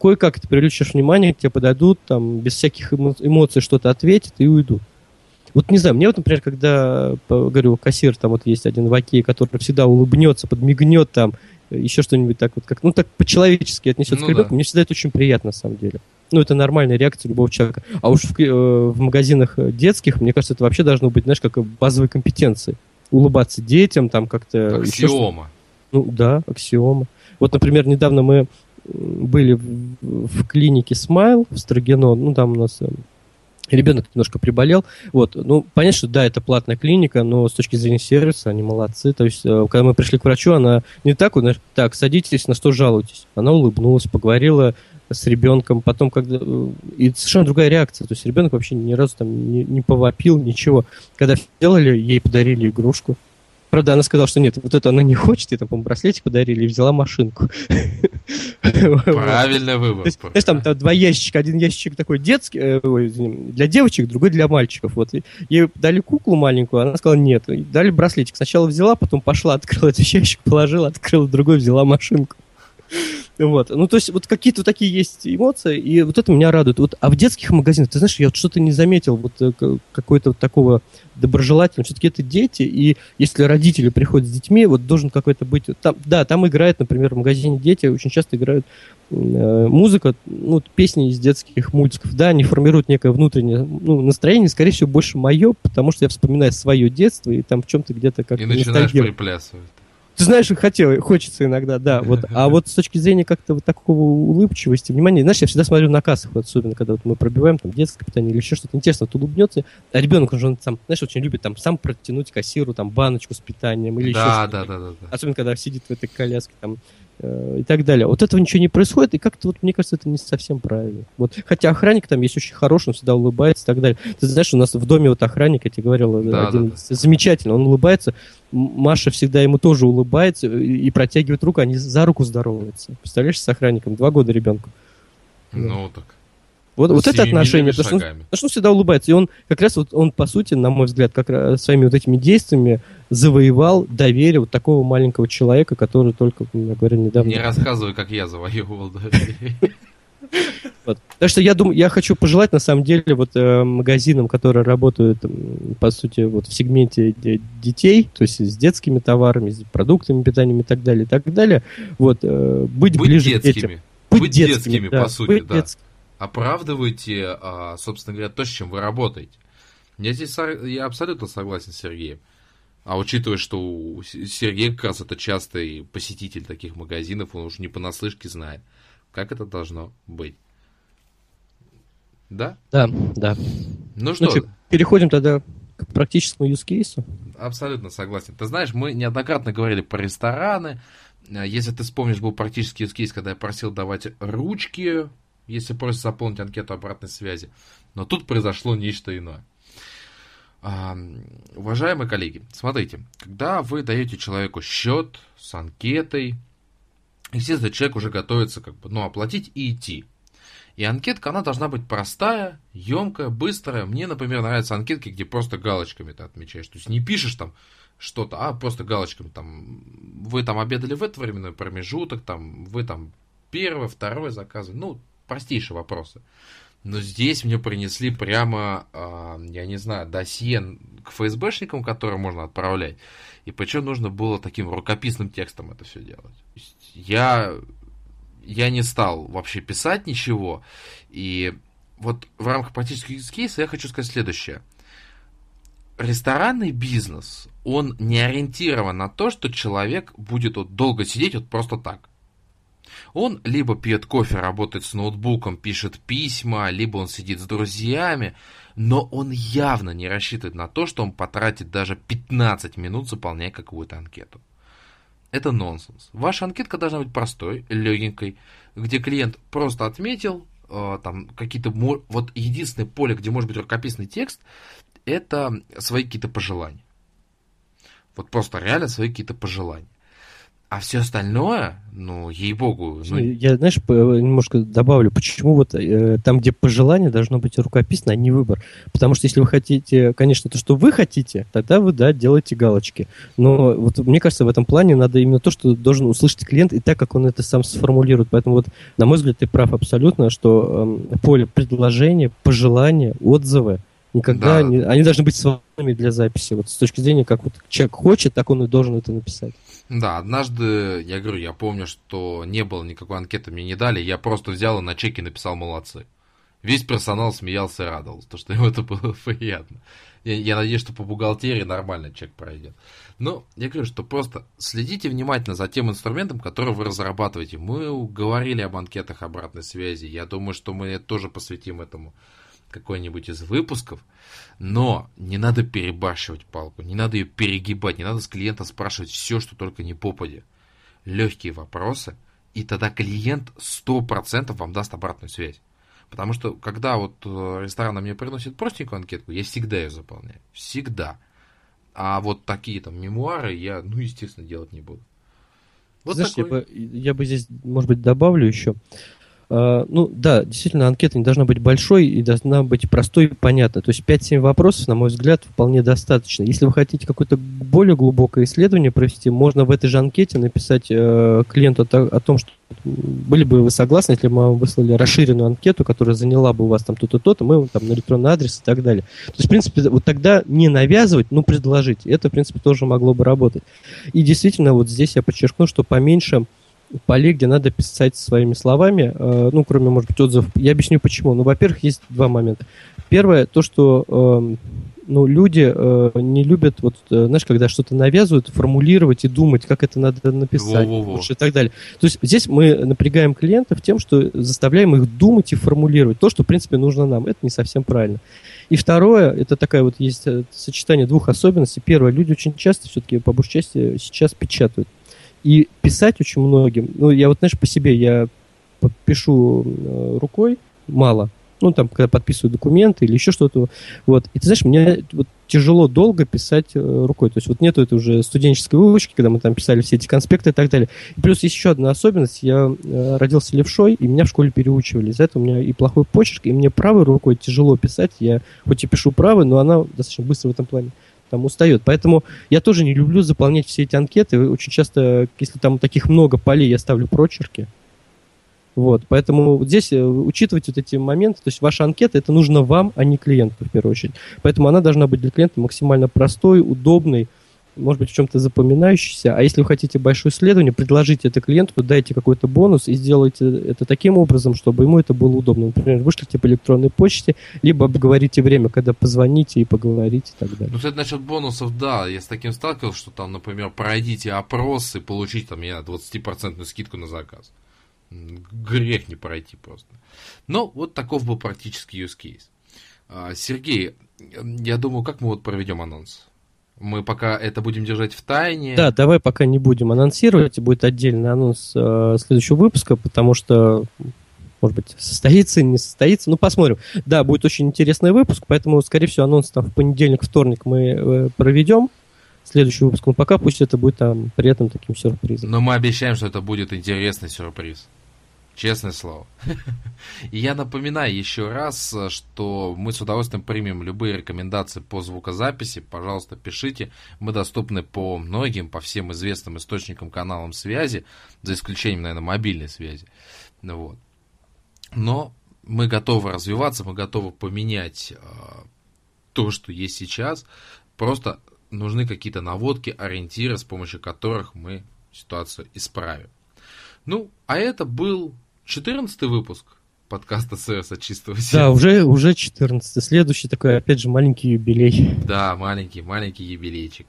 кое-как ты привлечешь внимание, к тебе подойдут, там, без всяких эмоций что-то ответят и уйдут. Вот не знаю, мне вот, например, когда, говорю, кассир, там вот есть один в Оке, который всегда улыбнется, подмигнет там, еще что-нибудь так вот, как, ну, так по-человечески отнесется ну, к ребенку, да. мне всегда это очень приятно, на самом деле. Ну, это нормальная реакция любого человека. А уж в, э, в магазинах детских, мне кажется, это вообще должно быть, знаешь, как базовой компетенции. Улыбаться детям, там как-то... Аксиома. Ну, да, аксиома. Вот, например, недавно мы были в, в клинике Смайл в Строгино, ну, там у нас э, Ребенок немножко приболел. Вот. Ну, понятно, что да, это платная клиника, но с точки зрения сервиса они молодцы. То есть, э, когда мы пришли к врачу, она не так, вот, так, садитесь, на что жалуетесь. Она улыбнулась, поговорила с ребенком, потом, когда... Э, и совершенно другая реакция. То есть ребенок вообще ни разу там не, не повопил, ничего. Когда сделали, ей подарили игрушку. Правда, она сказала, что нет, вот это она не хочет, и там, по браслетик подарили, и взяла машинку. Правильный выбор. Знаешь, там два ящичка, один ящичек такой детский, э, для девочек, другой для мальчиков. Вот ей дали куклу маленькую, она сказала нет. Дали браслетик. Сначала взяла, потом пошла, открыла этот ящик, положила, открыла другой, взяла машинку. Вот. Ну, то есть, вот какие-то такие есть эмоции, и вот это меня радует. Вот, а в детских магазинах, ты знаешь, я вот что-то не заметил, вот э, какой-то вот такого доброжелательного. Все-таки это дети, и если родители приходят с детьми, вот должен какой-то быть... Там, да, там играет, например, в магазине дети очень часто играют э, музыка, ну, песни из детских мультиков, да, они формируют некое внутреннее ну, настроение, скорее всего, больше мое, потому что я вспоминаю свое детство, и там в чем-то где-то как И начинаешь приплясывать. Ты знаешь, хотел, хочется иногда, да. Вот. А вот с точки зрения как-то вот такого улыбчивости, внимания, знаешь, я всегда смотрю на кассах, вот, особенно когда вот мы пробиваем там детское питание или еще что-то интересно, вот улыбнется, а ребенок, он же он, там, знаешь, очень любит там сам протянуть кассиру там баночку с питанием или да, еще что-то. Да, да, да, да. Особенно, когда сидит в этой коляске там и так далее. Вот этого ничего не происходит, и как-то вот, мне кажется, это не совсем правильно. Вот, хотя охранник там есть очень хороший, он всегда улыбается и так далее. Ты знаешь, у нас в доме вот охранник, я тебе говорил, да, один да, да. замечательно, он улыбается, Маша всегда ему тоже улыбается и, и протягивает руку, они за руку здороваются. Представляешь, с охранником, два года ребенку. Ну, так. Вот, вот это отношение, потому что, потому что он всегда улыбается. И он как раз вот он, по сути, на мой взгляд, как раз своими вот этими действиями завоевал доверие вот такого маленького человека, который только, я говорю, недавно... Не рассказывай, как я завоевывал доверие. Вот. Так что я думаю, я хочу пожелать на самом деле вот э, магазинам, которые работают по сути вот в сегменте детей, то есть с детскими товарами, с продуктами, питанием и так далее, и так далее, вот э, быть, быть ближе детскими. к детям. Быть, быть детскими, детскими да, по сути, быть да. Детскими оправдываете, а, собственно говоря, то, с чем вы работаете. Я здесь я абсолютно согласен с Сергеем. А учитывая, что Сергей как раз это частый посетитель таких магазинов, он уже не понаслышке знает, как это должно быть. Да? Да, да. Ну что? Значит, переходим тогда к практическому use. Абсолютно согласен. Ты знаешь, мы неоднократно говорили про рестораны. Если ты вспомнишь, был практический use когда я просил давать ручки если просят заполнить анкету обратной связи. Но тут произошло нечто иное. А, уважаемые коллеги, смотрите, когда вы даете человеку счет с анкетой, естественно, человек уже готовится как бы, ну, оплатить и идти. И анкетка, она должна быть простая, емкая, быстрая. Мне, например, нравятся анкетки, где просто галочками ты отмечаешь. То есть не пишешь там что-то, а просто галочками там вы там обедали в этот временной промежуток, там вы там первое, второе заказы. Ну, простейшие вопросы. Но здесь мне принесли прямо, э, я не знаю, досье к ФСБшникам, которые можно отправлять. И причем нужно было таким рукописным текстом это все делать. Я, я не стал вообще писать ничего. И вот в рамках практических кейсов я хочу сказать следующее. Ресторанный бизнес, он не ориентирован на то, что человек будет вот долго сидеть вот просто так. Он либо пьет кофе, работает с ноутбуком, пишет письма, либо он сидит с друзьями, но он явно не рассчитывает на то, что он потратит даже 15 минут, заполняя какую-то анкету. Это нонсенс. Ваша анкетка должна быть простой, легенькой, где клиент просто отметил, э, там какие-то... Вот единственное поле, где может быть рукописный текст, это свои какие-то пожелания. Вот просто реально свои какие-то пожелания. А все остальное, ну, ей-богу. Ну... Я, знаешь, немножко добавлю, почему вот э, там, где пожелание, должно быть рукописно, а не выбор. Потому что если вы хотите, конечно, то, что вы хотите, тогда вы, да, делаете галочки. Но вот мне кажется, в этом плане надо именно то, что должен услышать клиент и так, как он это сам сформулирует. Поэтому вот, на мой взгляд, ты прав абсолютно, что э, поле предложения, пожелания, отзывы, никогда да. не, они должны быть свободными для записи. Вот с точки зрения, как вот человек хочет, так он и должен это написать. Да, однажды, я говорю, я помню, что не было никакой анкеты, мне не дали, я просто взял и на чеке написал «молодцы». Весь персонал смеялся и радовался, то что ему это было приятно. Я, я надеюсь, что по бухгалтерии нормально чек пройдет. Но я говорю, что просто следите внимательно за тем инструментом, который вы разрабатываете. Мы говорили об анкетах обратной связи. Я думаю, что мы тоже посвятим этому какой-нибудь из выпусков, но не надо перебарщивать палку, не надо ее перегибать, не надо с клиента спрашивать все, что только не попади. Легкие вопросы, и тогда клиент 100% вам даст обратную связь. Потому что, когда вот э, ресторан мне приносит простенькую анкетку, я всегда ее заполняю. Всегда. А вот такие там мемуары я, ну, естественно, делать не буду. Вот Знаешь, такой... я, бы, я бы здесь, может быть, добавлю еще. А, ну да, действительно, анкета не должна быть большой и должна быть простой и понятной. То есть 5-7 вопросов, на мой взгляд, вполне достаточно. Если вы хотите какое-то более глубокое исследование провести, можно в этой же анкете написать э, клиенту о, о том, что были бы вы согласны, если бы мы вам выслали расширенную анкету, которая заняла бы у вас там то-то, то-то, мы там на электронный адрес и так далее. То есть, в принципе, вот тогда не навязывать, но предложить. Это, в принципе, тоже могло бы работать. И действительно, вот здесь я подчеркну, что поменьше полей, где надо писать своими словами, э, ну, кроме, может быть, отзывов. Я объясню почему. Ну, во-первых, есть два момента. Первое, то, что э, ну, люди э, не любят, вот, э, знаешь, когда что-то навязывают, формулировать и думать, как это надо написать Во-во-во. лучше и так далее. То есть здесь мы напрягаем клиентов тем, что заставляем их думать и формулировать то, что, в принципе, нужно нам. Это не совсем правильно. И второе, это такая вот есть э, сочетание двух особенностей. Первое, люди очень часто все-таки, по большей части, сейчас печатают. И писать очень многим, ну, я вот, знаешь, по себе, я пишу э, рукой мало, ну, там, когда подписываю документы или еще что-то, вот, и ты знаешь, мне вот тяжело долго писать э, рукой, то есть вот нету это уже студенческой выучки, когда мы там писали все эти конспекты и так далее. И плюс есть еще одна особенность, я э, родился левшой, и меня в школе переучивали, из-за этого у меня и плохой почерк, и мне правой рукой тяжело писать, я хоть и пишу правой, но она достаточно быстро в этом плане там устает. Поэтому я тоже не люблю заполнять все эти анкеты. Очень часто, если там таких много полей, я ставлю прочерки. Вот, поэтому здесь э, учитывать вот эти моменты, то есть ваша анкета, это нужно вам, а не клиенту в первую очередь. Поэтому она должна быть для клиента максимально простой, удобной, может быть, в чем-то запоминающийся. А если вы хотите большое исследование, предложите это клиенту, дайте какой-то бонус и сделайте это таким образом, чтобы ему это было удобно. Например, вышлите по электронной почте, либо обговорите время, когда позвоните и поговорите и так далее. Ну, кстати, насчет бонусов, да, я с таким сталкивался, что там, например, пройдите опрос и получить там, я 20% скидку на заказ. Грех не пройти просто. Но вот таков был практически use case. А, Сергей, я думаю, как мы вот проведем анонс? Мы пока это будем держать в тайне. Да, давай пока не будем анонсировать. Будет отдельный анонс э, следующего выпуска, потому что, может быть, состоится, не состоится. Ну, посмотрим. Да, будет очень интересный выпуск, поэтому, скорее всего, анонс там в понедельник, вторник мы э, проведем следующий выпуск. Но пока пусть это будет там при этом таким сюрпризом. Но мы обещаем, что это будет интересный сюрприз. Честное слово. И я напоминаю еще раз, что мы с удовольствием примем любые рекомендации по звукозаписи. Пожалуйста, пишите. Мы доступны по многим, по всем известным источникам, каналам связи, за исключением, наверное, мобильной связи. Ну вот. Но мы готовы развиваться, мы готовы поменять э, то, что есть сейчас. Просто нужны какие-то наводки, ориентиры, с помощью которых мы ситуацию исправим. Ну, а это был 14 выпуск подкаста от чистого сердца. Да, уже, уже 14 Следующий такой, опять же, маленький юбилей. Да, маленький, маленький юбилейчик.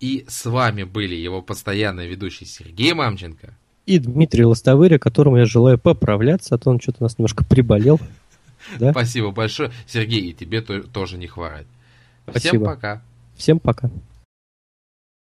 И с вами были его постоянные ведущий Сергей Мамченко. и Дмитрий Лостовыря, которому я желаю поправляться, а то он что-то у нас немножко приболел. Да? Спасибо большое. Сергей, и тебе тоже не хворать. Всем пока. Всем пока.